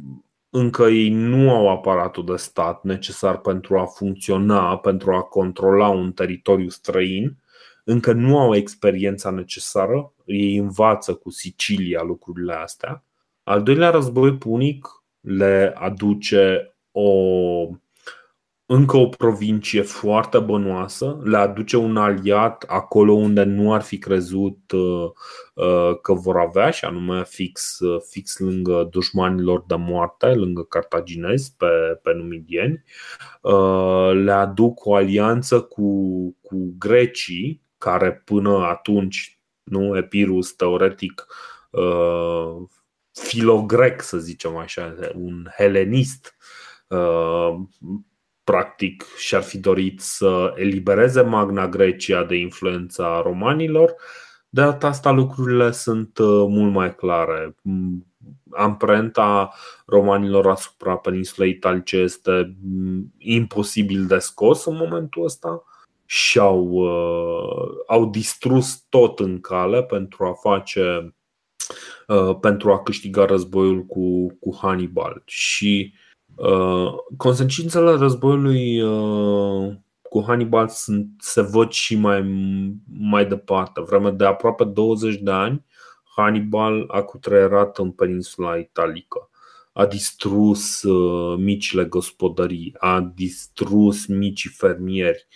încă ei nu au aparatul de stat necesar pentru a funcționa, pentru a controla un teritoriu străin, încă nu au experiența necesară, ei învață cu Sicilia lucrurile astea. Al doilea război punic le aduce o încă o provincie foarte bănoasă, le aduce un aliat acolo unde nu ar fi crezut uh, uh, că vor avea, și anume fix, uh, fix lângă dușmanilor de moarte, lângă cartaginezi, pe, pe numidieni. Le aduc o alianță cu, cu grecii, care până atunci nu? Epirus, teoretic uh, filogrec, să zicem așa, un helenist, uh, practic și-ar fi dorit să elibereze Magna Grecia de influența romanilor. De data asta lucrurile sunt uh, mult mai clare. Amprenta romanilor asupra peninsulei italice este mm, imposibil de scos în momentul ăsta și au, uh, au distrus tot în cale pentru a face uh, pentru a câștiga războiul cu, cu Hannibal și uh, consecințele războiului uh, cu Hannibal sunt, se văd și mai, mai departe. Vreme de aproape 20 de ani, Hannibal a cutreierat în peninsula italică. A distrus uh, micile gospodării, a distrus micii fermieri,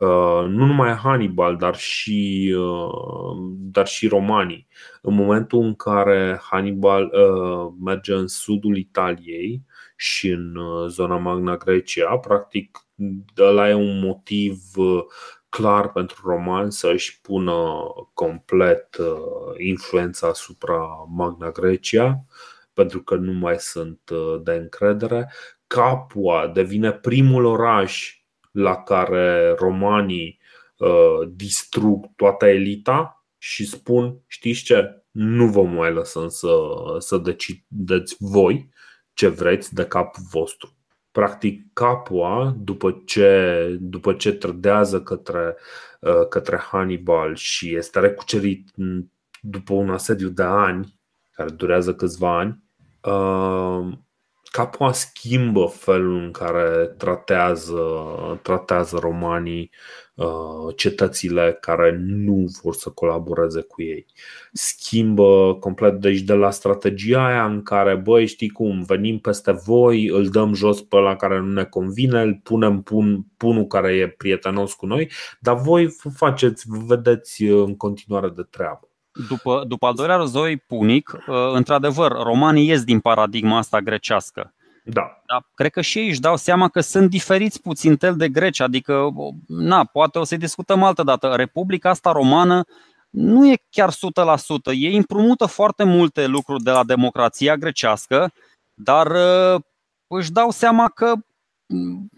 Uh, nu numai Hannibal, dar și, uh, dar și romanii. În momentul în care Hannibal uh, merge în sudul Italiei și în zona Magna Grecia, practic ăla e un motiv clar pentru romani să își pună complet influența asupra Magna Grecia, pentru că nu mai sunt de încredere. Capua devine primul oraș la care romanii uh, distrug toată elita și spun, știți ce, nu vă mai lăsăm să, să decideți voi ce vreți de capul vostru. Practic, Capua, după ce, după ce trădează către, uh, către Hannibal și este recucerit după un asediu de ani, care durează câțiva ani, uh, Capua schimbă felul în care tratează, tratează romanii uh, cetățile care nu vor să colaboreze cu ei. Schimbă complet, deci de la strategia aia în care, băi, știi cum, venim peste voi, îl dăm jos pe la care nu ne convine, îl punem pun, punul care e prietenos cu noi, dar voi faceți, vedeți în continuare de treabă. După, după al doilea război punic, uh, într-adevăr, romanii ies din paradigma asta grecească. Da. Dar cred că și ei își dau seama că sunt diferiți puțin tel de greci, adică, na, poate o să discutăm altă dată. Republica asta romană nu e chiar 100%, ei împrumută foarte multe lucruri de la democrația grecească, dar uh, își dau seama că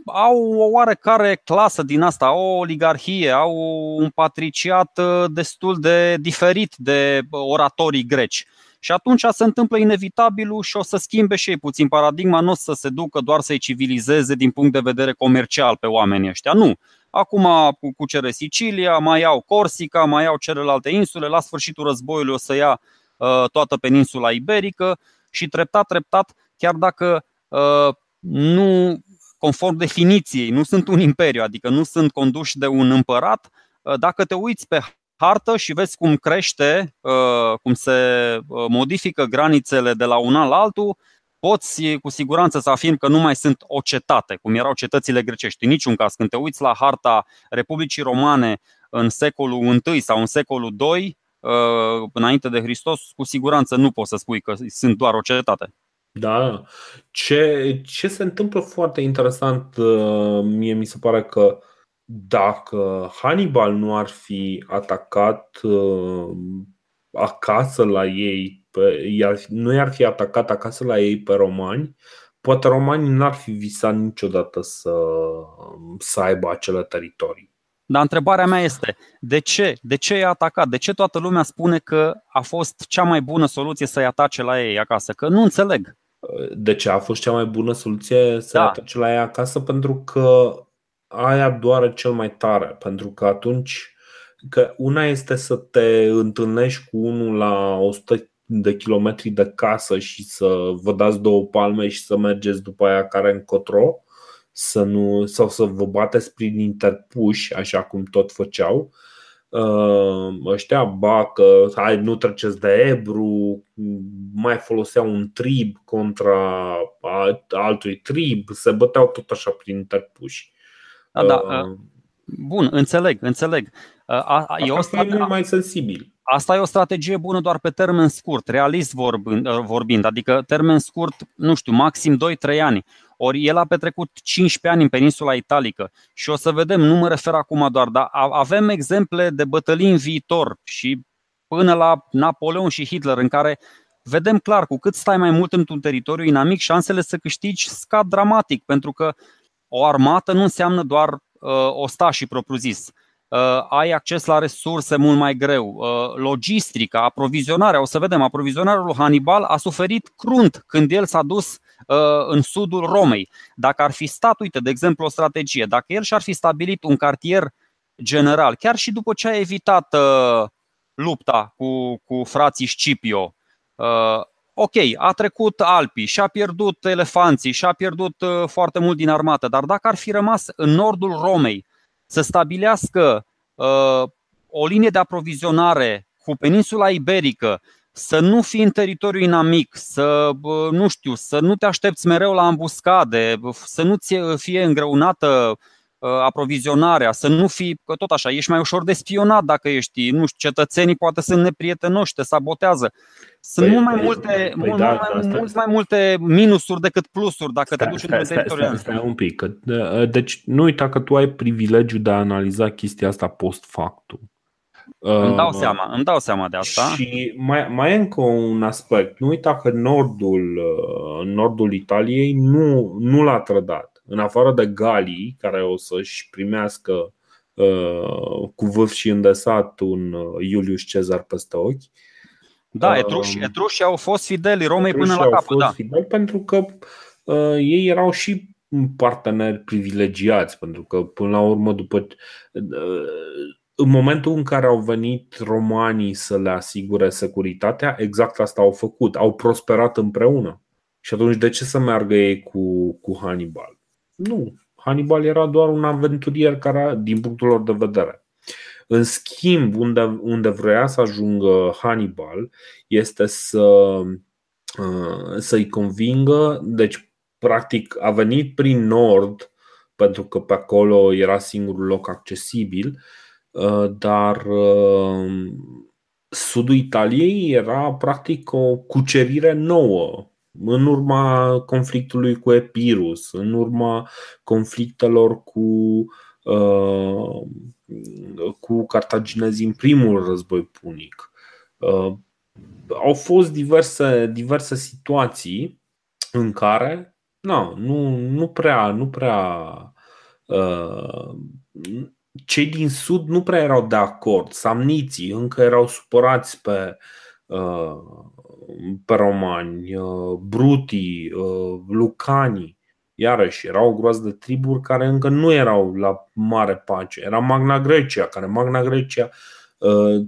au o oarecare clasă din asta, au o oligarhie, au un patriciat uh, destul de diferit de oratorii greci. Și atunci se întâmplă inevitabilul și o să schimbe și ei puțin paradigma, nu o să se ducă doar să-i civilizeze din punct de vedere comercial pe oamenii ăștia. Nu. Acum cucere Sicilia, mai iau Corsica, mai iau celelalte insule, la sfârșitul războiului o să ia uh, toată peninsula iberică și treptat, treptat, chiar dacă uh, nu conform definiției, nu sunt un imperiu, adică nu sunt conduși de un împărat. Uh, dacă te uiți pe hartă și vezi cum crește, uh, cum se uh, modifică granițele de la un an la altul, poți cu siguranță să afirm că nu mai sunt o cetate, cum erau cetățile grecești. În niciun caz, când te uiți la harta Republicii Romane în secolul I sau în secolul II, înainte de Hristos, cu siguranță nu poți să spui că sunt doar o cetate. Da. Ce, ce se întâmplă foarte interesant, uh, mie mi se pare că dacă Hannibal nu ar fi atacat uh, acasă la ei, pe, iar, nu i-ar fi atacat acasă la ei pe romani, poate romanii n-ar fi visat niciodată să, să aibă acele teritorii. Dar întrebarea mea este, de ce? De ce i-a atacat? De ce toată lumea spune că a fost cea mai bună soluție să-i atace la ei acasă? Că nu înțeleg. De ce a fost cea mai bună soluție să da. atace la ea acasă? Pentru că aia doare cel mai tare. Pentru că atunci că una este să te întâlnești cu unul la 100 de kilometri de casă și să vă dați două palme și să mergeți după aia care încotro să nu, sau să vă bateți prin interpuși, așa cum tot făceau, Uh, ăștia, ba că hai, nu treceți de Ebru, mai foloseau un trib contra altui trib, se băteau tot așa prin interpuși. Da, da. Uh, bun, înțeleg, înțeleg. Uh, e o strate... e mai sensibil. Asta e o strategie bună doar pe termen scurt, realist vorbind, adică termen scurt, nu știu, maxim 2-3 ani. Ori el a petrecut 15 ani în peninsula italică și o să vedem, nu mă refer acum doar, dar avem exemple de bătălii în viitor și până la Napoleon și Hitler, în care vedem clar, cu cât stai mai mult într-un teritoriu inamic, șansele să câștigi scad dramatic, pentru că o armată nu înseamnă doar uh, ostașii propriu-zis. Uh, ai acces la resurse mult mai greu. Uh, logistica, aprovizionarea, o să vedem, aprovizionarea lui Hannibal a suferit crunt când el s-a dus uh, în sudul Romei. Dacă ar fi stat, uite, de exemplu, o strategie, dacă el și-ar fi stabilit un cartier general, chiar și după ce a evitat lupta cu, cu frații Scipio, ok, a trecut Alpii, și-a pierdut elefanții, și-a pierdut foarte mult din armată, dar dacă ar fi rămas în nordul Romei, să stabilească uh, o linie de aprovizionare cu peninsula iberică, să nu fii în teritoriu inamic, să uh, nu știu, să nu te aștepți mereu la ambuscade, să nu ți fie îngreunată Uh, aprovizionarea, să nu fii, că tot așa, ești mai ușor de spionat dacă ești, nu știu, cetățenii poate sunt neprietenoși, te sabotează. Sunt păi, mult mai păi, multe, păi, mult, da, mai, da, mult mai multe minusuri decât plusuri dacă stai, te duci stai, într-un teritoriu. Stai, stai un pic, că, deci nu uita că tu ai privilegiul de a analiza chestia asta post factum. Îmi dau, uh, seama, îmi dau seama de asta. Și mai, mai e încă un aspect. Nu uita că nordul, uh, nordul Italiei nu, nu l-a trădat în afară de Galii, care o să-și primească uh, cu vârf și îndesat un uh, Iulius Cezar peste ochi. Da, etruși, uh, etruși au fost fideli Romei până la capăt. Da. Fideli pentru că uh, ei erau și parteneri privilegiați, pentru că până la urmă, după uh, în momentul în care au venit romanii să le asigure securitatea, exact asta au făcut. Au prosperat împreună. Și atunci de ce să meargă ei cu, cu Hannibal? Nu. Hannibal era doar un aventurier care, din punctul lor de vedere. În schimb, unde, unde vrea să ajungă Hannibal este să, uh, să-i convingă, deci practic a venit prin nord, pentru că pe acolo era singurul loc accesibil, uh, dar uh, sudul Italiei era practic o cucerire nouă în urma conflictului cu Epirus, în urma conflictelor cu, uh, cu cartaginezii în primul război punic. Uh, au fost diverse, diverse situații în care no, nu, nu prea, nu prea uh, cei din sud nu prea erau de acord. Samniții încă erau supărați pe uh, pe romani, uh, brutii, uh, lucani, iarăși erau o groază de triburi care încă nu erau la mare pace. Era Magna Grecia, care Magna Grecia uh,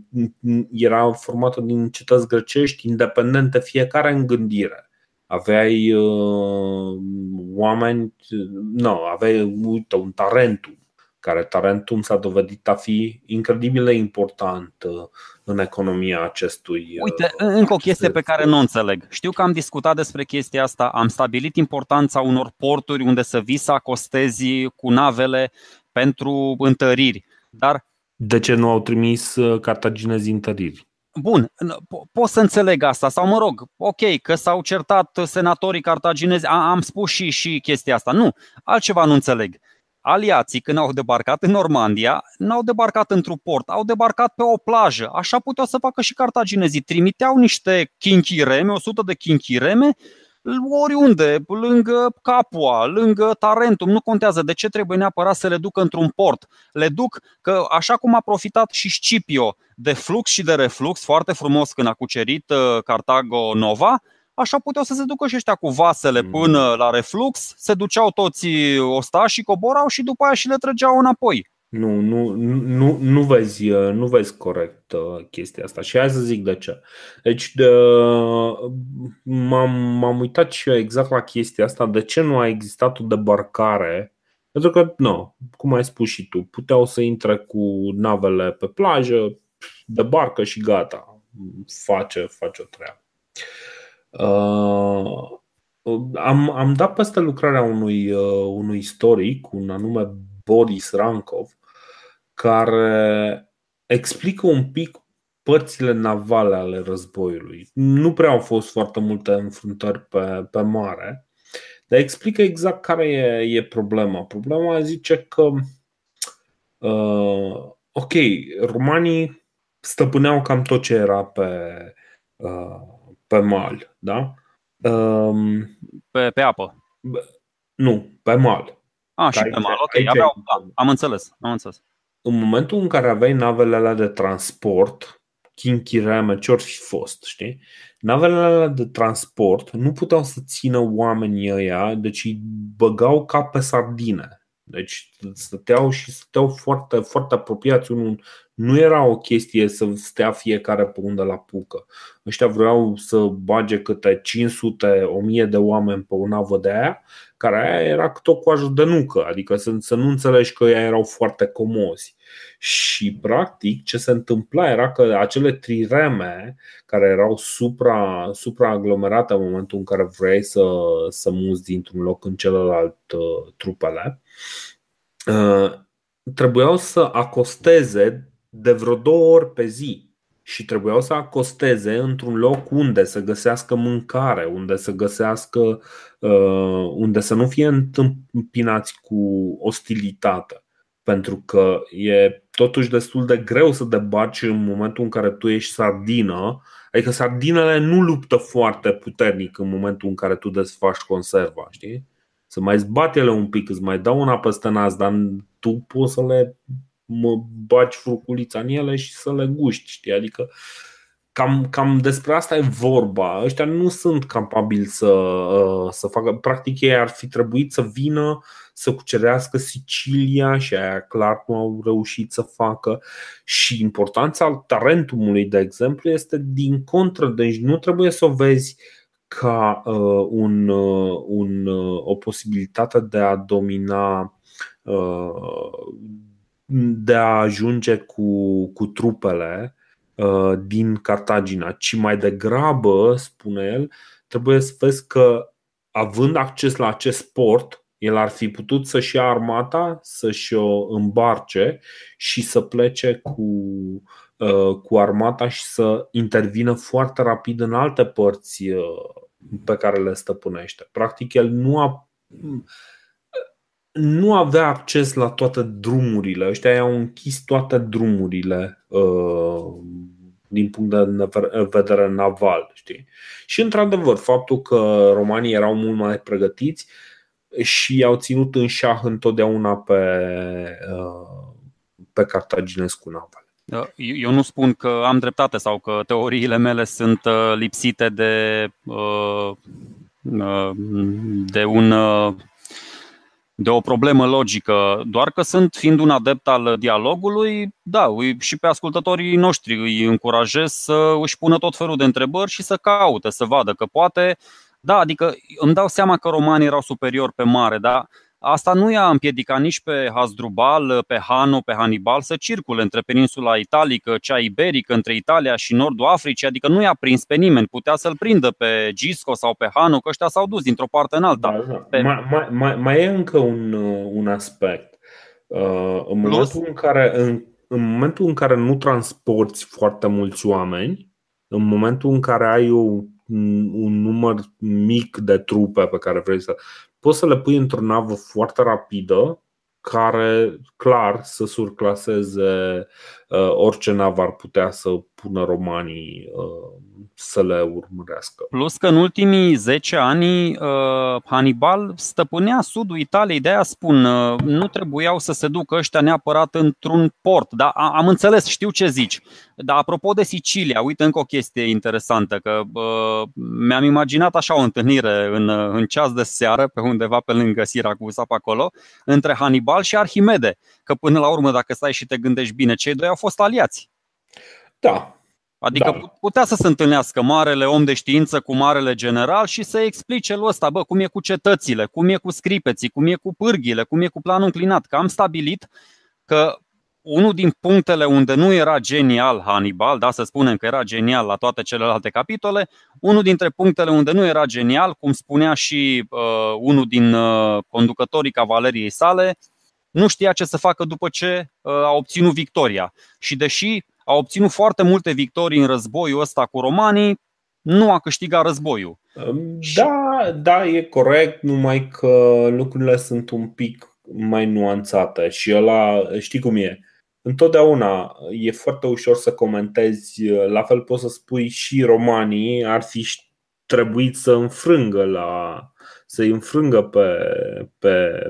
era formată din cetăți grecești independente, fiecare în gândire. Aveai uh, oameni, nu, no, aveai, uite, un Tarentum, care Tarentum s-a dovedit a fi incredibil de important în economia acestui. Uite, uh, încă o chestie pe care nu o înțeleg. Știu că am discutat despre chestia asta, am stabilit importanța unor porturi unde să vii să acostezi cu navele pentru întăriri. Dar de ce nu au trimis uh, cartaginezii întăriri? Bun, po- pot să înțeleg asta sau mă rog, ok, că s-au certat senatorii cartaginezi, am spus și, și chestia asta. Nu, altceva nu înțeleg aliații, când au debarcat în Normandia, n-au debarcat într-un port, au debarcat pe o plajă. Așa puteau să facă și cartaginezii. Trimiteau niște chinchireme, 100 de chinchireme, oriunde, lângă Capua, lângă Tarentum, nu contează de ce trebuie neapărat să le ducă într-un port. Le duc că așa cum a profitat și Scipio de flux și de reflux, foarte frumos când a cucerit uh, Cartago Nova, așa puteau să se ducă și ăștia cu vasele mm. până la reflux, se duceau toți ostași și coborau și după aia și le trăgeau înapoi. Nu, nu, nu, nu, vezi, nu vezi corect uh, chestia asta și hai să zic de ce. Deci de, m-am, m-am uitat și eu exact la chestia asta, de ce nu a existat o debarcare pentru că, nu, cum ai spus și tu, puteau să intre cu navele pe plajă, debarcă și gata, face, face o treabă. Uh, am, am dat peste lucrarea unui, uh, unui istoric, un anume Boris Rankov, care explică un pic părțile navale ale războiului. Nu prea au fost foarte multe înfruntări pe, pe mare, dar explică exact care e, e problema. Problema zice că, uh, ok, romanii stăpâneau cam tot ce era pe, pe mal. Da? Um, pe, pe apă. Nu, pe mal. A, și pe mal, ok, aveau, da, am înțeles, am înțeles. În momentul în care aveai navele alea de transport, chinchireme, ce ori fi fost, știi? Navele alea de transport nu puteau să țină oamenii ăia, deci îi băgau ca pe sardine. Deci stăteau și stăteau foarte, foarte apropiați unul. Nu era o chestie să stea fiecare pe unde la pucă. Ăștia vreau să bage câte 500, 1000 de oameni pe o navă de aia, care aia era tot cu de nucă, adică să, să nu înțelegi că ei erau foarte comozi. Și practic ce se întâmpla era că acele trireme care erau supra, supraaglomerate în momentul în care vrei să, să muzi dintr-un loc în celălalt uh, trupele, uh, trebuiau să acosteze de vreo două ori pe zi și trebuiau să acosteze într-un loc unde să găsească mâncare, unde să găsească, uh, unde să nu fie întâmpinați cu ostilitate pentru că e totuși destul de greu să debaci în momentul în care tu ești sardină. Adică sardinele nu luptă foarte puternic în momentul în care tu desfaci conserva, știi? Să mai zbat ele un pic, îți mai dau una peste nas, dar tu poți să le mă baci fruculița în ele și să le guști, știi? Adică cam, cam despre asta e vorba. Ăștia nu sunt capabili să, uh, să facă. Practic, ei ar fi trebuit să vină să cucerească Sicilia și aia clar nu au reușit să facă. Și importanța Tarentumului, de exemplu, este din contră. Deci nu trebuie să o vezi ca uh, un, uh, un, uh, o posibilitate de a domina, uh, de a ajunge cu, cu trupele uh, din Cartagina, ci mai degrabă, spune el, trebuie să vezi că având acces la acest port, el ar fi putut să-și ia armata, să-și o îmbarce și să plece cu, uh, cu armata și să intervină foarte rapid în alte părți uh, pe care le stăpânește. Practic, el nu a nu avea acces la toate drumurile. Ăștia au închis toate drumurile uh, din punct de vedere naval. Știi? Și, într-adevăr, faptul că romanii erau mult mai pregătiți și au ținut în șah întotdeauna pe, uh, pe cartaginescu naval. Da, eu nu spun că am dreptate sau că teoriile mele sunt uh, lipsite de, uh, de un de o problemă logică, doar că sunt, fiind un adept al dialogului, da, și pe ascultătorii noștri îi încurajez să își pună tot felul de întrebări și să caute, să vadă că poate da, adică îmi dau seama că romanii erau superiori pe mare, dar asta nu i-a împiedicat nici pe Hasdrubal, pe Hano, pe Hannibal să circule între peninsula italică, cea iberică, între Italia și nordul Africii, adică nu i-a prins pe nimeni. Putea să-l prindă pe Gisco sau pe Hano, că ăștia s-au dus dintr-o parte în alta. Da, da. Pe... Mai, mai, mai, mai e încă un, un aspect. Uh, în, Plus? momentul în, care, în, în momentul în care nu transporti foarte mulți oameni, în momentul în care ai o un număr mic de trupe pe care vrei să. Poți să le pui într-o navă foarte rapidă care clar să surclaseze uh, orice navă ar putea să pună romanii uh, să le urmărească. Plus că în ultimii 10 ani uh, Hannibal stăpânea sudul Italiei, de aia spun, nu trebuiau să se ducă ăștia neapărat într-un port. Dar am înțeles, știu ce zici. Dar apropo de Sicilia, uite încă o chestie interesantă, că mi-am imaginat așa o întâlnire în, în ceas de seară, pe undeva pe lângă Siracusa, pe acolo, între Hannibal și Arhimede. Că până la urmă, dacă stai și te gândești bine, cei doi au fost aliați. Da, Adică da. putea să se întâlnească marele om de știință cu marele general și să explice lui ăsta, bă, cum e cu cetățile, cum e cu scripeții, cum e cu pârghile, cum e cu planul înclinat. Că am stabilit că unul din punctele unde nu era genial Hannibal, da, să spunem că era genial la toate celelalte capitole, unul dintre punctele unde nu era genial, cum spunea și uh, unul din uh, conducătorii cavaleriei sale, nu știa ce să facă după ce uh, a obținut victoria. Și deși a obținut foarte multe victorii în războiul ăsta cu romanii, nu a câștigat războiul. Da, da, e corect, numai că lucrurile sunt un pic mai nuanțate și ăla, știi cum e, întotdeauna e foarte ușor să comentezi, la fel poți să spui și romanii ar fi trebuit să înfrângă la, să-i înfrângă pe, pe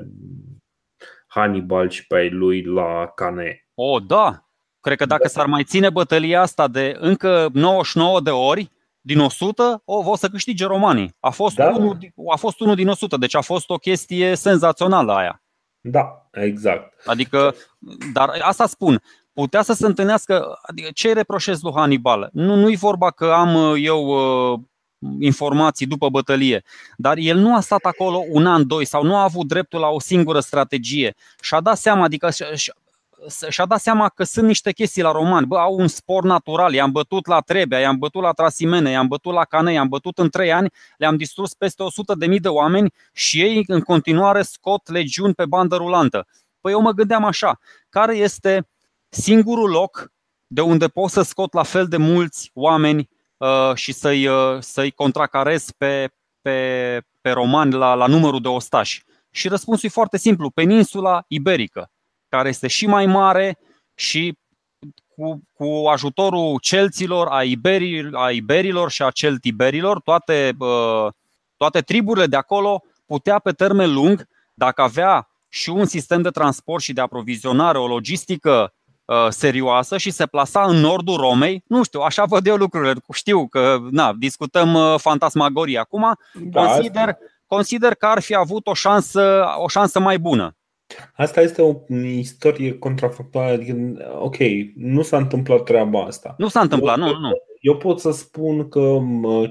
Hannibal și pe lui la Cane. O, oh, da. Cred că dacă da. s-ar mai ține bătălia asta de încă 99 de ori, din 100, o, o să câștige romanii. A fost, da? unul, a fost unul din 100, deci a fost o chestie senzațională aia. Da, exact. Adică, dar asta spun, putea să se întâlnească, adică ce reproșez lui Hannibal? Nu, nu-i vorba că am eu uh, informații după bătălie, dar el nu a stat acolo un an, doi sau nu a avut dreptul la o singură strategie și a dat seama, adică și-a dat seama că sunt niște chestii la roman. Bă, au un spor natural, i-am bătut la Trebea, i-am bătut la Trasimene, i-am bătut la Cane, i-am bătut în trei ani, le-am distrus peste 100 de mii de oameni și ei în continuare scot legiuni pe bandă rulantă. Păi eu mă gândeam așa, care este singurul loc de unde pot să scot la fel de mulți oameni uh, și să-i, uh, să-i contracarez pe, pe, pe romani la, la numărul de ostași? Și răspunsul e foarte simplu, peninsula iberică care este și mai mare și cu, cu ajutorul celților, a, iberii, a iberilor și a celtiberilor, toate, toate triburile de acolo putea pe termen lung, dacă avea și un sistem de transport și de aprovizionare, o logistică serioasă și se plasa în nordul Romei. Nu știu, așa văd eu lucrurile. Știu că na, discutăm fantasmagorie acum. Da, consider, consider că ar fi avut o șansă, o șansă mai bună. Asta este o istorie contrafactuală. Adică, ok, nu s-a întâmplat treaba asta. Nu s-a întâmplat, eu, nu, nu. Eu pot să spun că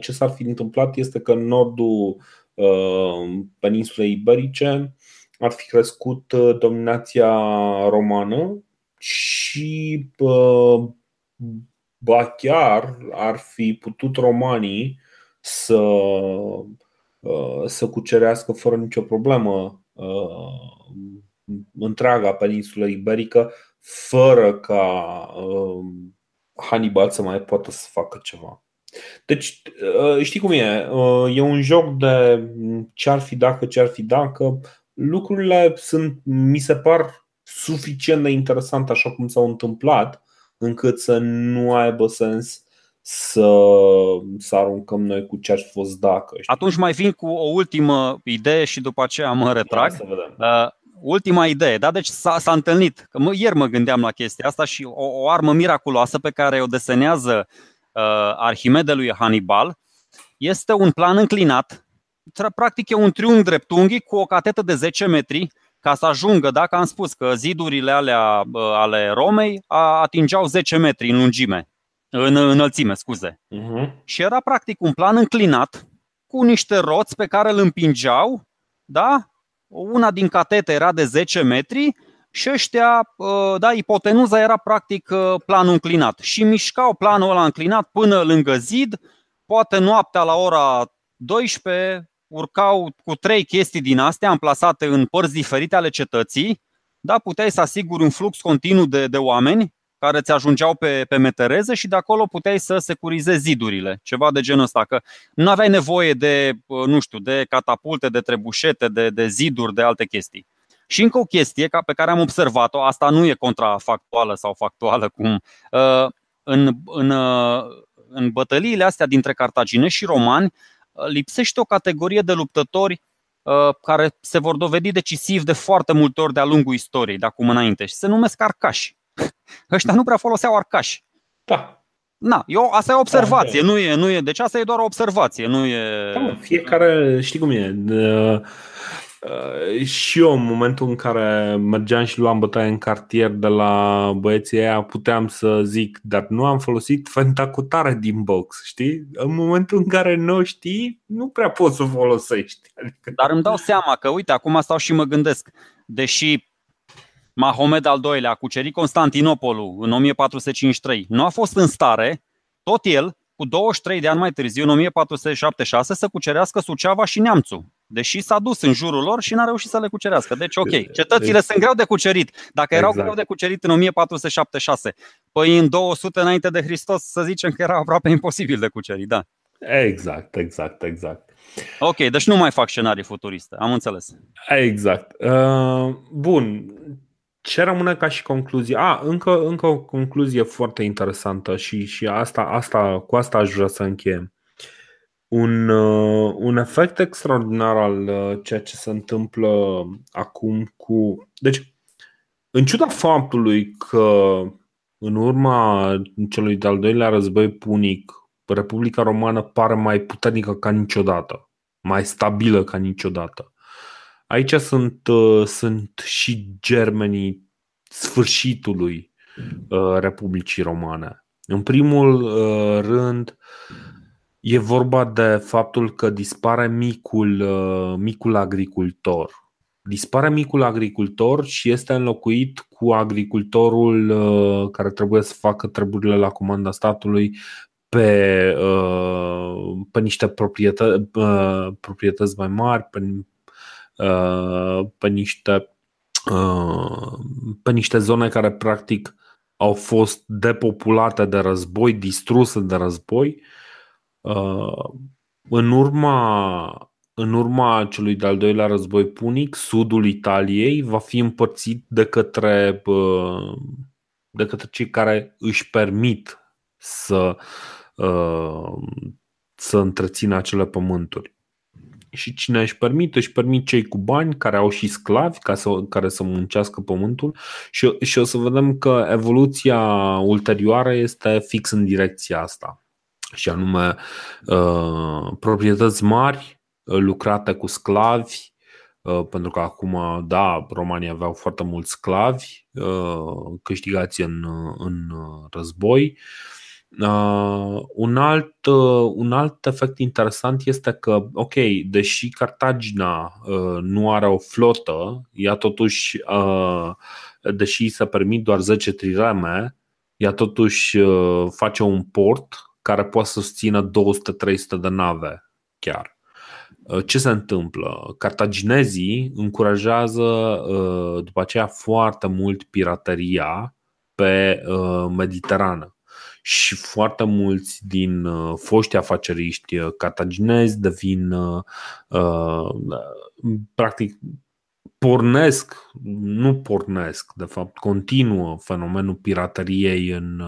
ce s-ar fi întâmplat este că în nordul uh, peninsulei iberice ar fi crescut uh, dominația romană și uh, ba chiar ar fi putut romanii să, uh, să cucerească fără nicio problemă uh, întreaga peninsulă iberică fără ca uh, Hannibal să mai poată să facă ceva. Deci, uh, știi cum e? Uh, e un joc de ce ar fi dacă, ce ar fi dacă. Lucrurile sunt, mi se par suficient de interesante așa cum s-au întâmplat, încât să nu aibă sens să, să aruncăm noi cu ce ar fi fost dacă. Știi? Atunci mai vin cu o ultimă idee și după aceea mă retrag. Da, să vedem. Uh, ultima idee, da? Deci s-a, s-a întâlnit, că mă, ieri mă gândeam la chestia asta și o, o armă miraculoasă pe care o desenează uh, Arhimede lui Hannibal este un plan înclinat, practic e un triunghi dreptunghi cu o catetă de 10 metri ca să ajungă, dacă am spus că zidurile alea uh, ale Romei atingeau 10 metri în lungime, în înălțime, scuze. Uh-huh. Și era practic un plan înclinat cu niște roți pe care îl împingeau, da? una din catete era de 10 metri și ăștia, uh, da, ipotenuza era practic uh, planul înclinat și mișcau planul ăla înclinat până lângă zid, poate noaptea la ora 12 urcau cu trei chestii din astea amplasate în părți diferite ale cetății, da, puteai să asiguri un flux continuu de, de oameni care ți ajungeau pe, pe metereze și de acolo puteai să securizezi zidurile, ceva de genul ăsta, că nu aveai nevoie de, nu știu, de catapulte, de trebușete, de, de ziduri, de alte chestii. Și încă o chestie pe care am observat-o, asta nu e contrafactuală sau factuală, cum uh, în, în, uh, în bătăliile astea dintre cartaginești și romani uh, lipsește o categorie de luptători care se vor dovedi decisiv de foarte multe ori de-a lungul istoriei, de acum înainte, și se numesc arcași. Ăștia nu prea foloseau arcași. Da. Na, eu, asta e o observație, da, nu e, nu e, deci asta e doar o observație, nu e... Da, fiecare, știi cum e, uh, și eu în momentul în care mergeam și luam bătaie în cartier de la băieții aia puteam să zic, dar nu am folosit fentacutare din box, știi? În momentul în care nu știi, nu prea poți să folosești. Adică... Dar îmi dau seama că, uite, acum stau și mă gândesc, deși Mahomed al II-lea a cucerit Constantinopolul în 1453, nu a fost în stare, tot el, cu 23 de ani mai târziu, în 1476, să cucerească Suceava și Neamțul. Deși s-a dus în jurul lor și n-a reușit să le cucerească. Deci, ok, cetățile deci... sunt greu de cucerit. Dacă erau exact. greu de cucerit în 1476, păi în 200 înainte de Hristos, să zicem că era aproape imposibil de cucerit, da. Exact, exact, exact. Ok, deci nu mai fac scenarii futuriste, am înțeles. Exact. Uh, bun, ce rămâne ca și concluzie? A, încă, încă o concluzie foarte interesantă și, și asta, asta, cu asta aș vrea să încheiem. Un, uh, un efect extraordinar al uh, ceea ce se întâmplă acum cu. Deci, în ciuda faptului că în urma celui de-al doilea război punic, Republica Romană pare mai puternică ca niciodată, mai stabilă ca niciodată. Aici sunt, uh, sunt și germenii sfârșitului uh, Republicii Romane. În primul uh, rând, e vorba de faptul că dispare micul, micul agricultor. Dispare micul agricultor și este înlocuit cu agricultorul care trebuie să facă treburile la comanda statului pe, pe niște proprietăți, proprietăți mai mari, pe, Uh, pe niște, uh, pe niște zone care practic au fost depopulate de război, distruse de război. Uh, în urma, în urma celui de-al doilea război punic, sudul Italiei va fi împărțit de către, de către cei care își permit să, să întrețină acele pământuri. Și cine își permite, își permit cei cu bani care au și sclavi ca să, care să muncească pământul. Și, și o să vedem că evoluția ulterioară este fix în direcția asta și anume uh, proprietăți mari uh, lucrate cu sclavi uh, pentru că acum, da, romanii aveau foarte mulți sclavi uh, câștigați în, în război. Uh, un, alt, uh, un alt efect interesant este că, ok, deși Cartagina uh, nu are o flotă, ea totuși, uh, deși se permit doar 10 trireme, ea totuși uh, face un port care poate să susțină 200-300 de nave chiar. Uh, ce se întâmplă? Cartaginezii încurajează uh, după aceea foarte mult pirateria pe Mediterană și foarte mulți din uh, foști afaceriști uh, cartaginezi devin uh, uh, practic pornesc, nu pornesc, de fapt, continuă fenomenul pirateriei în,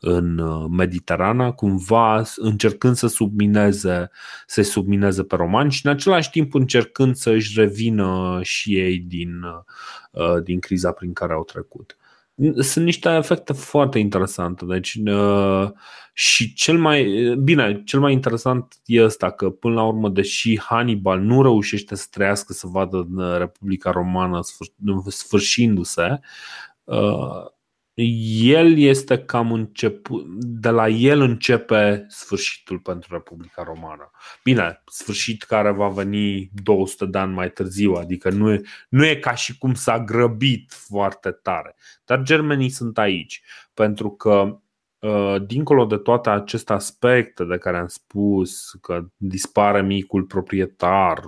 în Mediterana, cumva încercând să submineze, să submineze pe romani și în același timp încercând să își revină și ei din, din criza prin care au trecut sunt niște efecte foarte interesante. Deci, uh, și cel mai bine, cel mai interesant e ăsta că până la urmă, deși Hannibal nu reușește să trăiască să vadă uh, Republica Romană sfârșindu-se, uh, el este cam început, de la el începe sfârșitul pentru Republica Romană. Bine, sfârșit care va veni 200 de ani mai târziu, adică nu e, nu e ca și cum s-a grăbit foarte tare. Dar germenii sunt aici, pentru că uh, dincolo de toate aceste aspecte de care am spus, că dispare micul proprietar,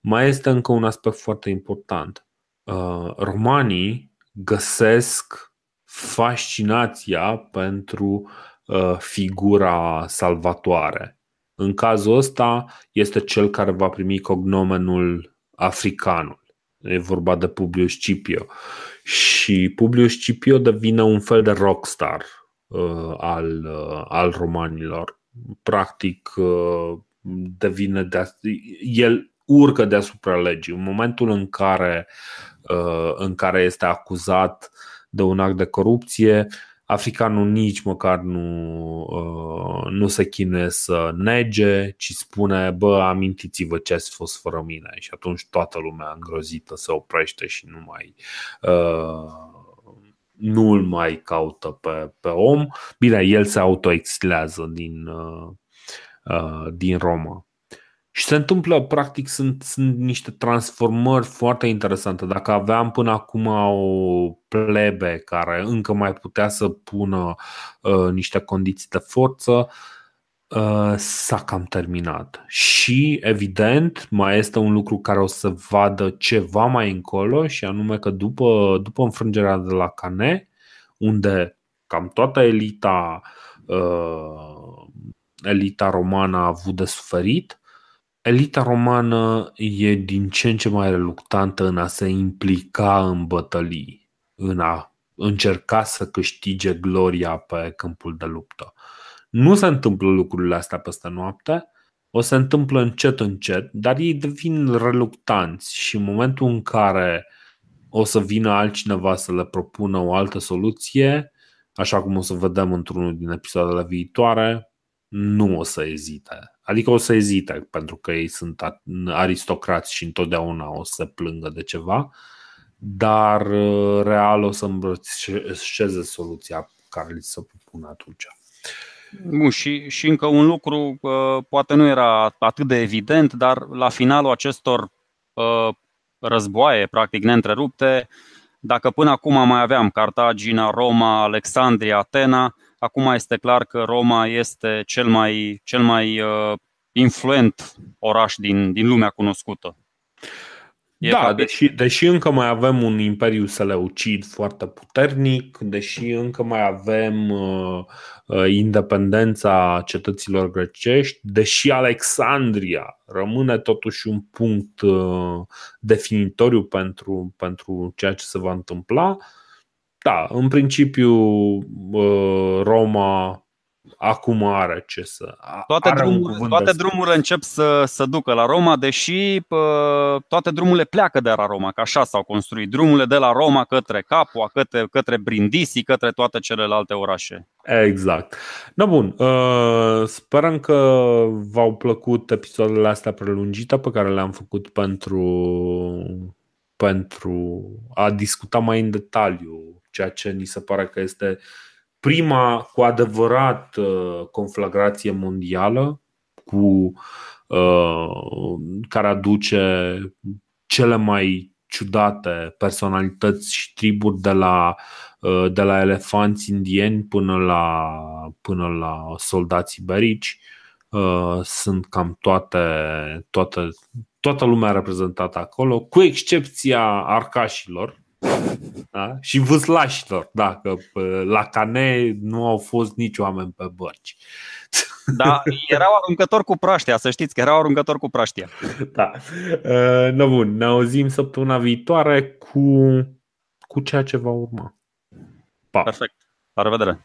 mai este încă un aspect foarte important. Uh, romanii găsesc fascinația pentru uh, figura salvatoare. În cazul ăsta este cel care va primi cognomenul africanul. E vorba de Publius Scipio. Și Publius Scipio devine un fel de rockstar uh, al, uh, al romanilor. Practic, uh, devine de, el urcă deasupra legii. În momentul în care Uh, în care este acuzat de un act de corupție, africanul nici măcar nu, uh, nu se chinuie să nege, ci spune, bă, amintiți-vă ce ați fost fără mine. Și atunci toată lumea îngrozită se oprește și nu mai uh, nu îl mai caută pe, pe om. Bine, el se autoexilează din, din Roma. Și se întâmplă, practic, sunt, sunt niște transformări foarte interesante. Dacă aveam până acum o plebe care încă mai putea să pună uh, niște condiții de forță, uh, s-a cam terminat. Și, evident, mai este un lucru care o să vadă ceva mai încolo, și anume că după, după înfrângerea de la Cane, unde cam toată elita, uh, elita romană a avut de suferit, elita romană e din ce în ce mai reluctantă în a se implica în bătălii, în a încerca să câștige gloria pe câmpul de luptă. Nu se întâmplă lucrurile astea peste noapte, o se întâmplă încet încet, dar ei devin reluctanți și în momentul în care o să vină altcineva să le propună o altă soluție, așa cum o să vedem într-unul din episoadele viitoare, nu o să ezite. Adică o să ezite pentru că ei sunt aristocrați și întotdeauna o să plângă de ceva, dar uh, real o să îmbrățișeze soluția care li se propune atunci. Bun, și, și încă un lucru, uh, poate nu era atât de evident, dar la finalul acestor uh, războaie, practic neîntrerupte, dacă până acum mai aveam Cartagina, Roma, Alexandria, Atena, acum este clar că Roma este cel mai, cel mai influent oraș din, din lumea cunoscută. E da, deși, deși încă mai avem un imperiu seleucid foarte puternic, deși încă mai avem uh, uh, independența cetăților grecești, deși Alexandria rămâne totuși un punct uh, definitoriu pentru, pentru ceea ce se va întâmpla, da, în principiu uh, Roma acum are ce să. Toate, are drumurile, toate drumurile încep să, să ducă la Roma, deși pă, toate drumurile pleacă de la Roma, că așa s-au construit. Drumurile de la Roma către Capua, către, către Brindisi, către toate celelalte orașe. Exact. Da, bun. Uh, sperăm că v-au plăcut episoadele astea prelungite pe care le-am făcut pentru, pentru a discuta mai în detaliu ceea ce ni se pare că este prima cu adevărat uh, conflagrație mondială cu uh, care aduce cele mai ciudate personalități și triburi de la, uh, de la elefanți indieni până la, până la soldați iberici. Sunt cam toate, toate, toată lumea reprezentată acolo, cu excepția arcașilor, da? Și vâslașilor, da, că la cane nu au fost nici oameni pe bărci. Da, erau aruncători cu praștia, să știți că erau aruncători cu praștia. Da. Uh, no, bun, ne auzim săptămâna viitoare cu, cu ceea ce va urma. Pa. Perfect. La revedere!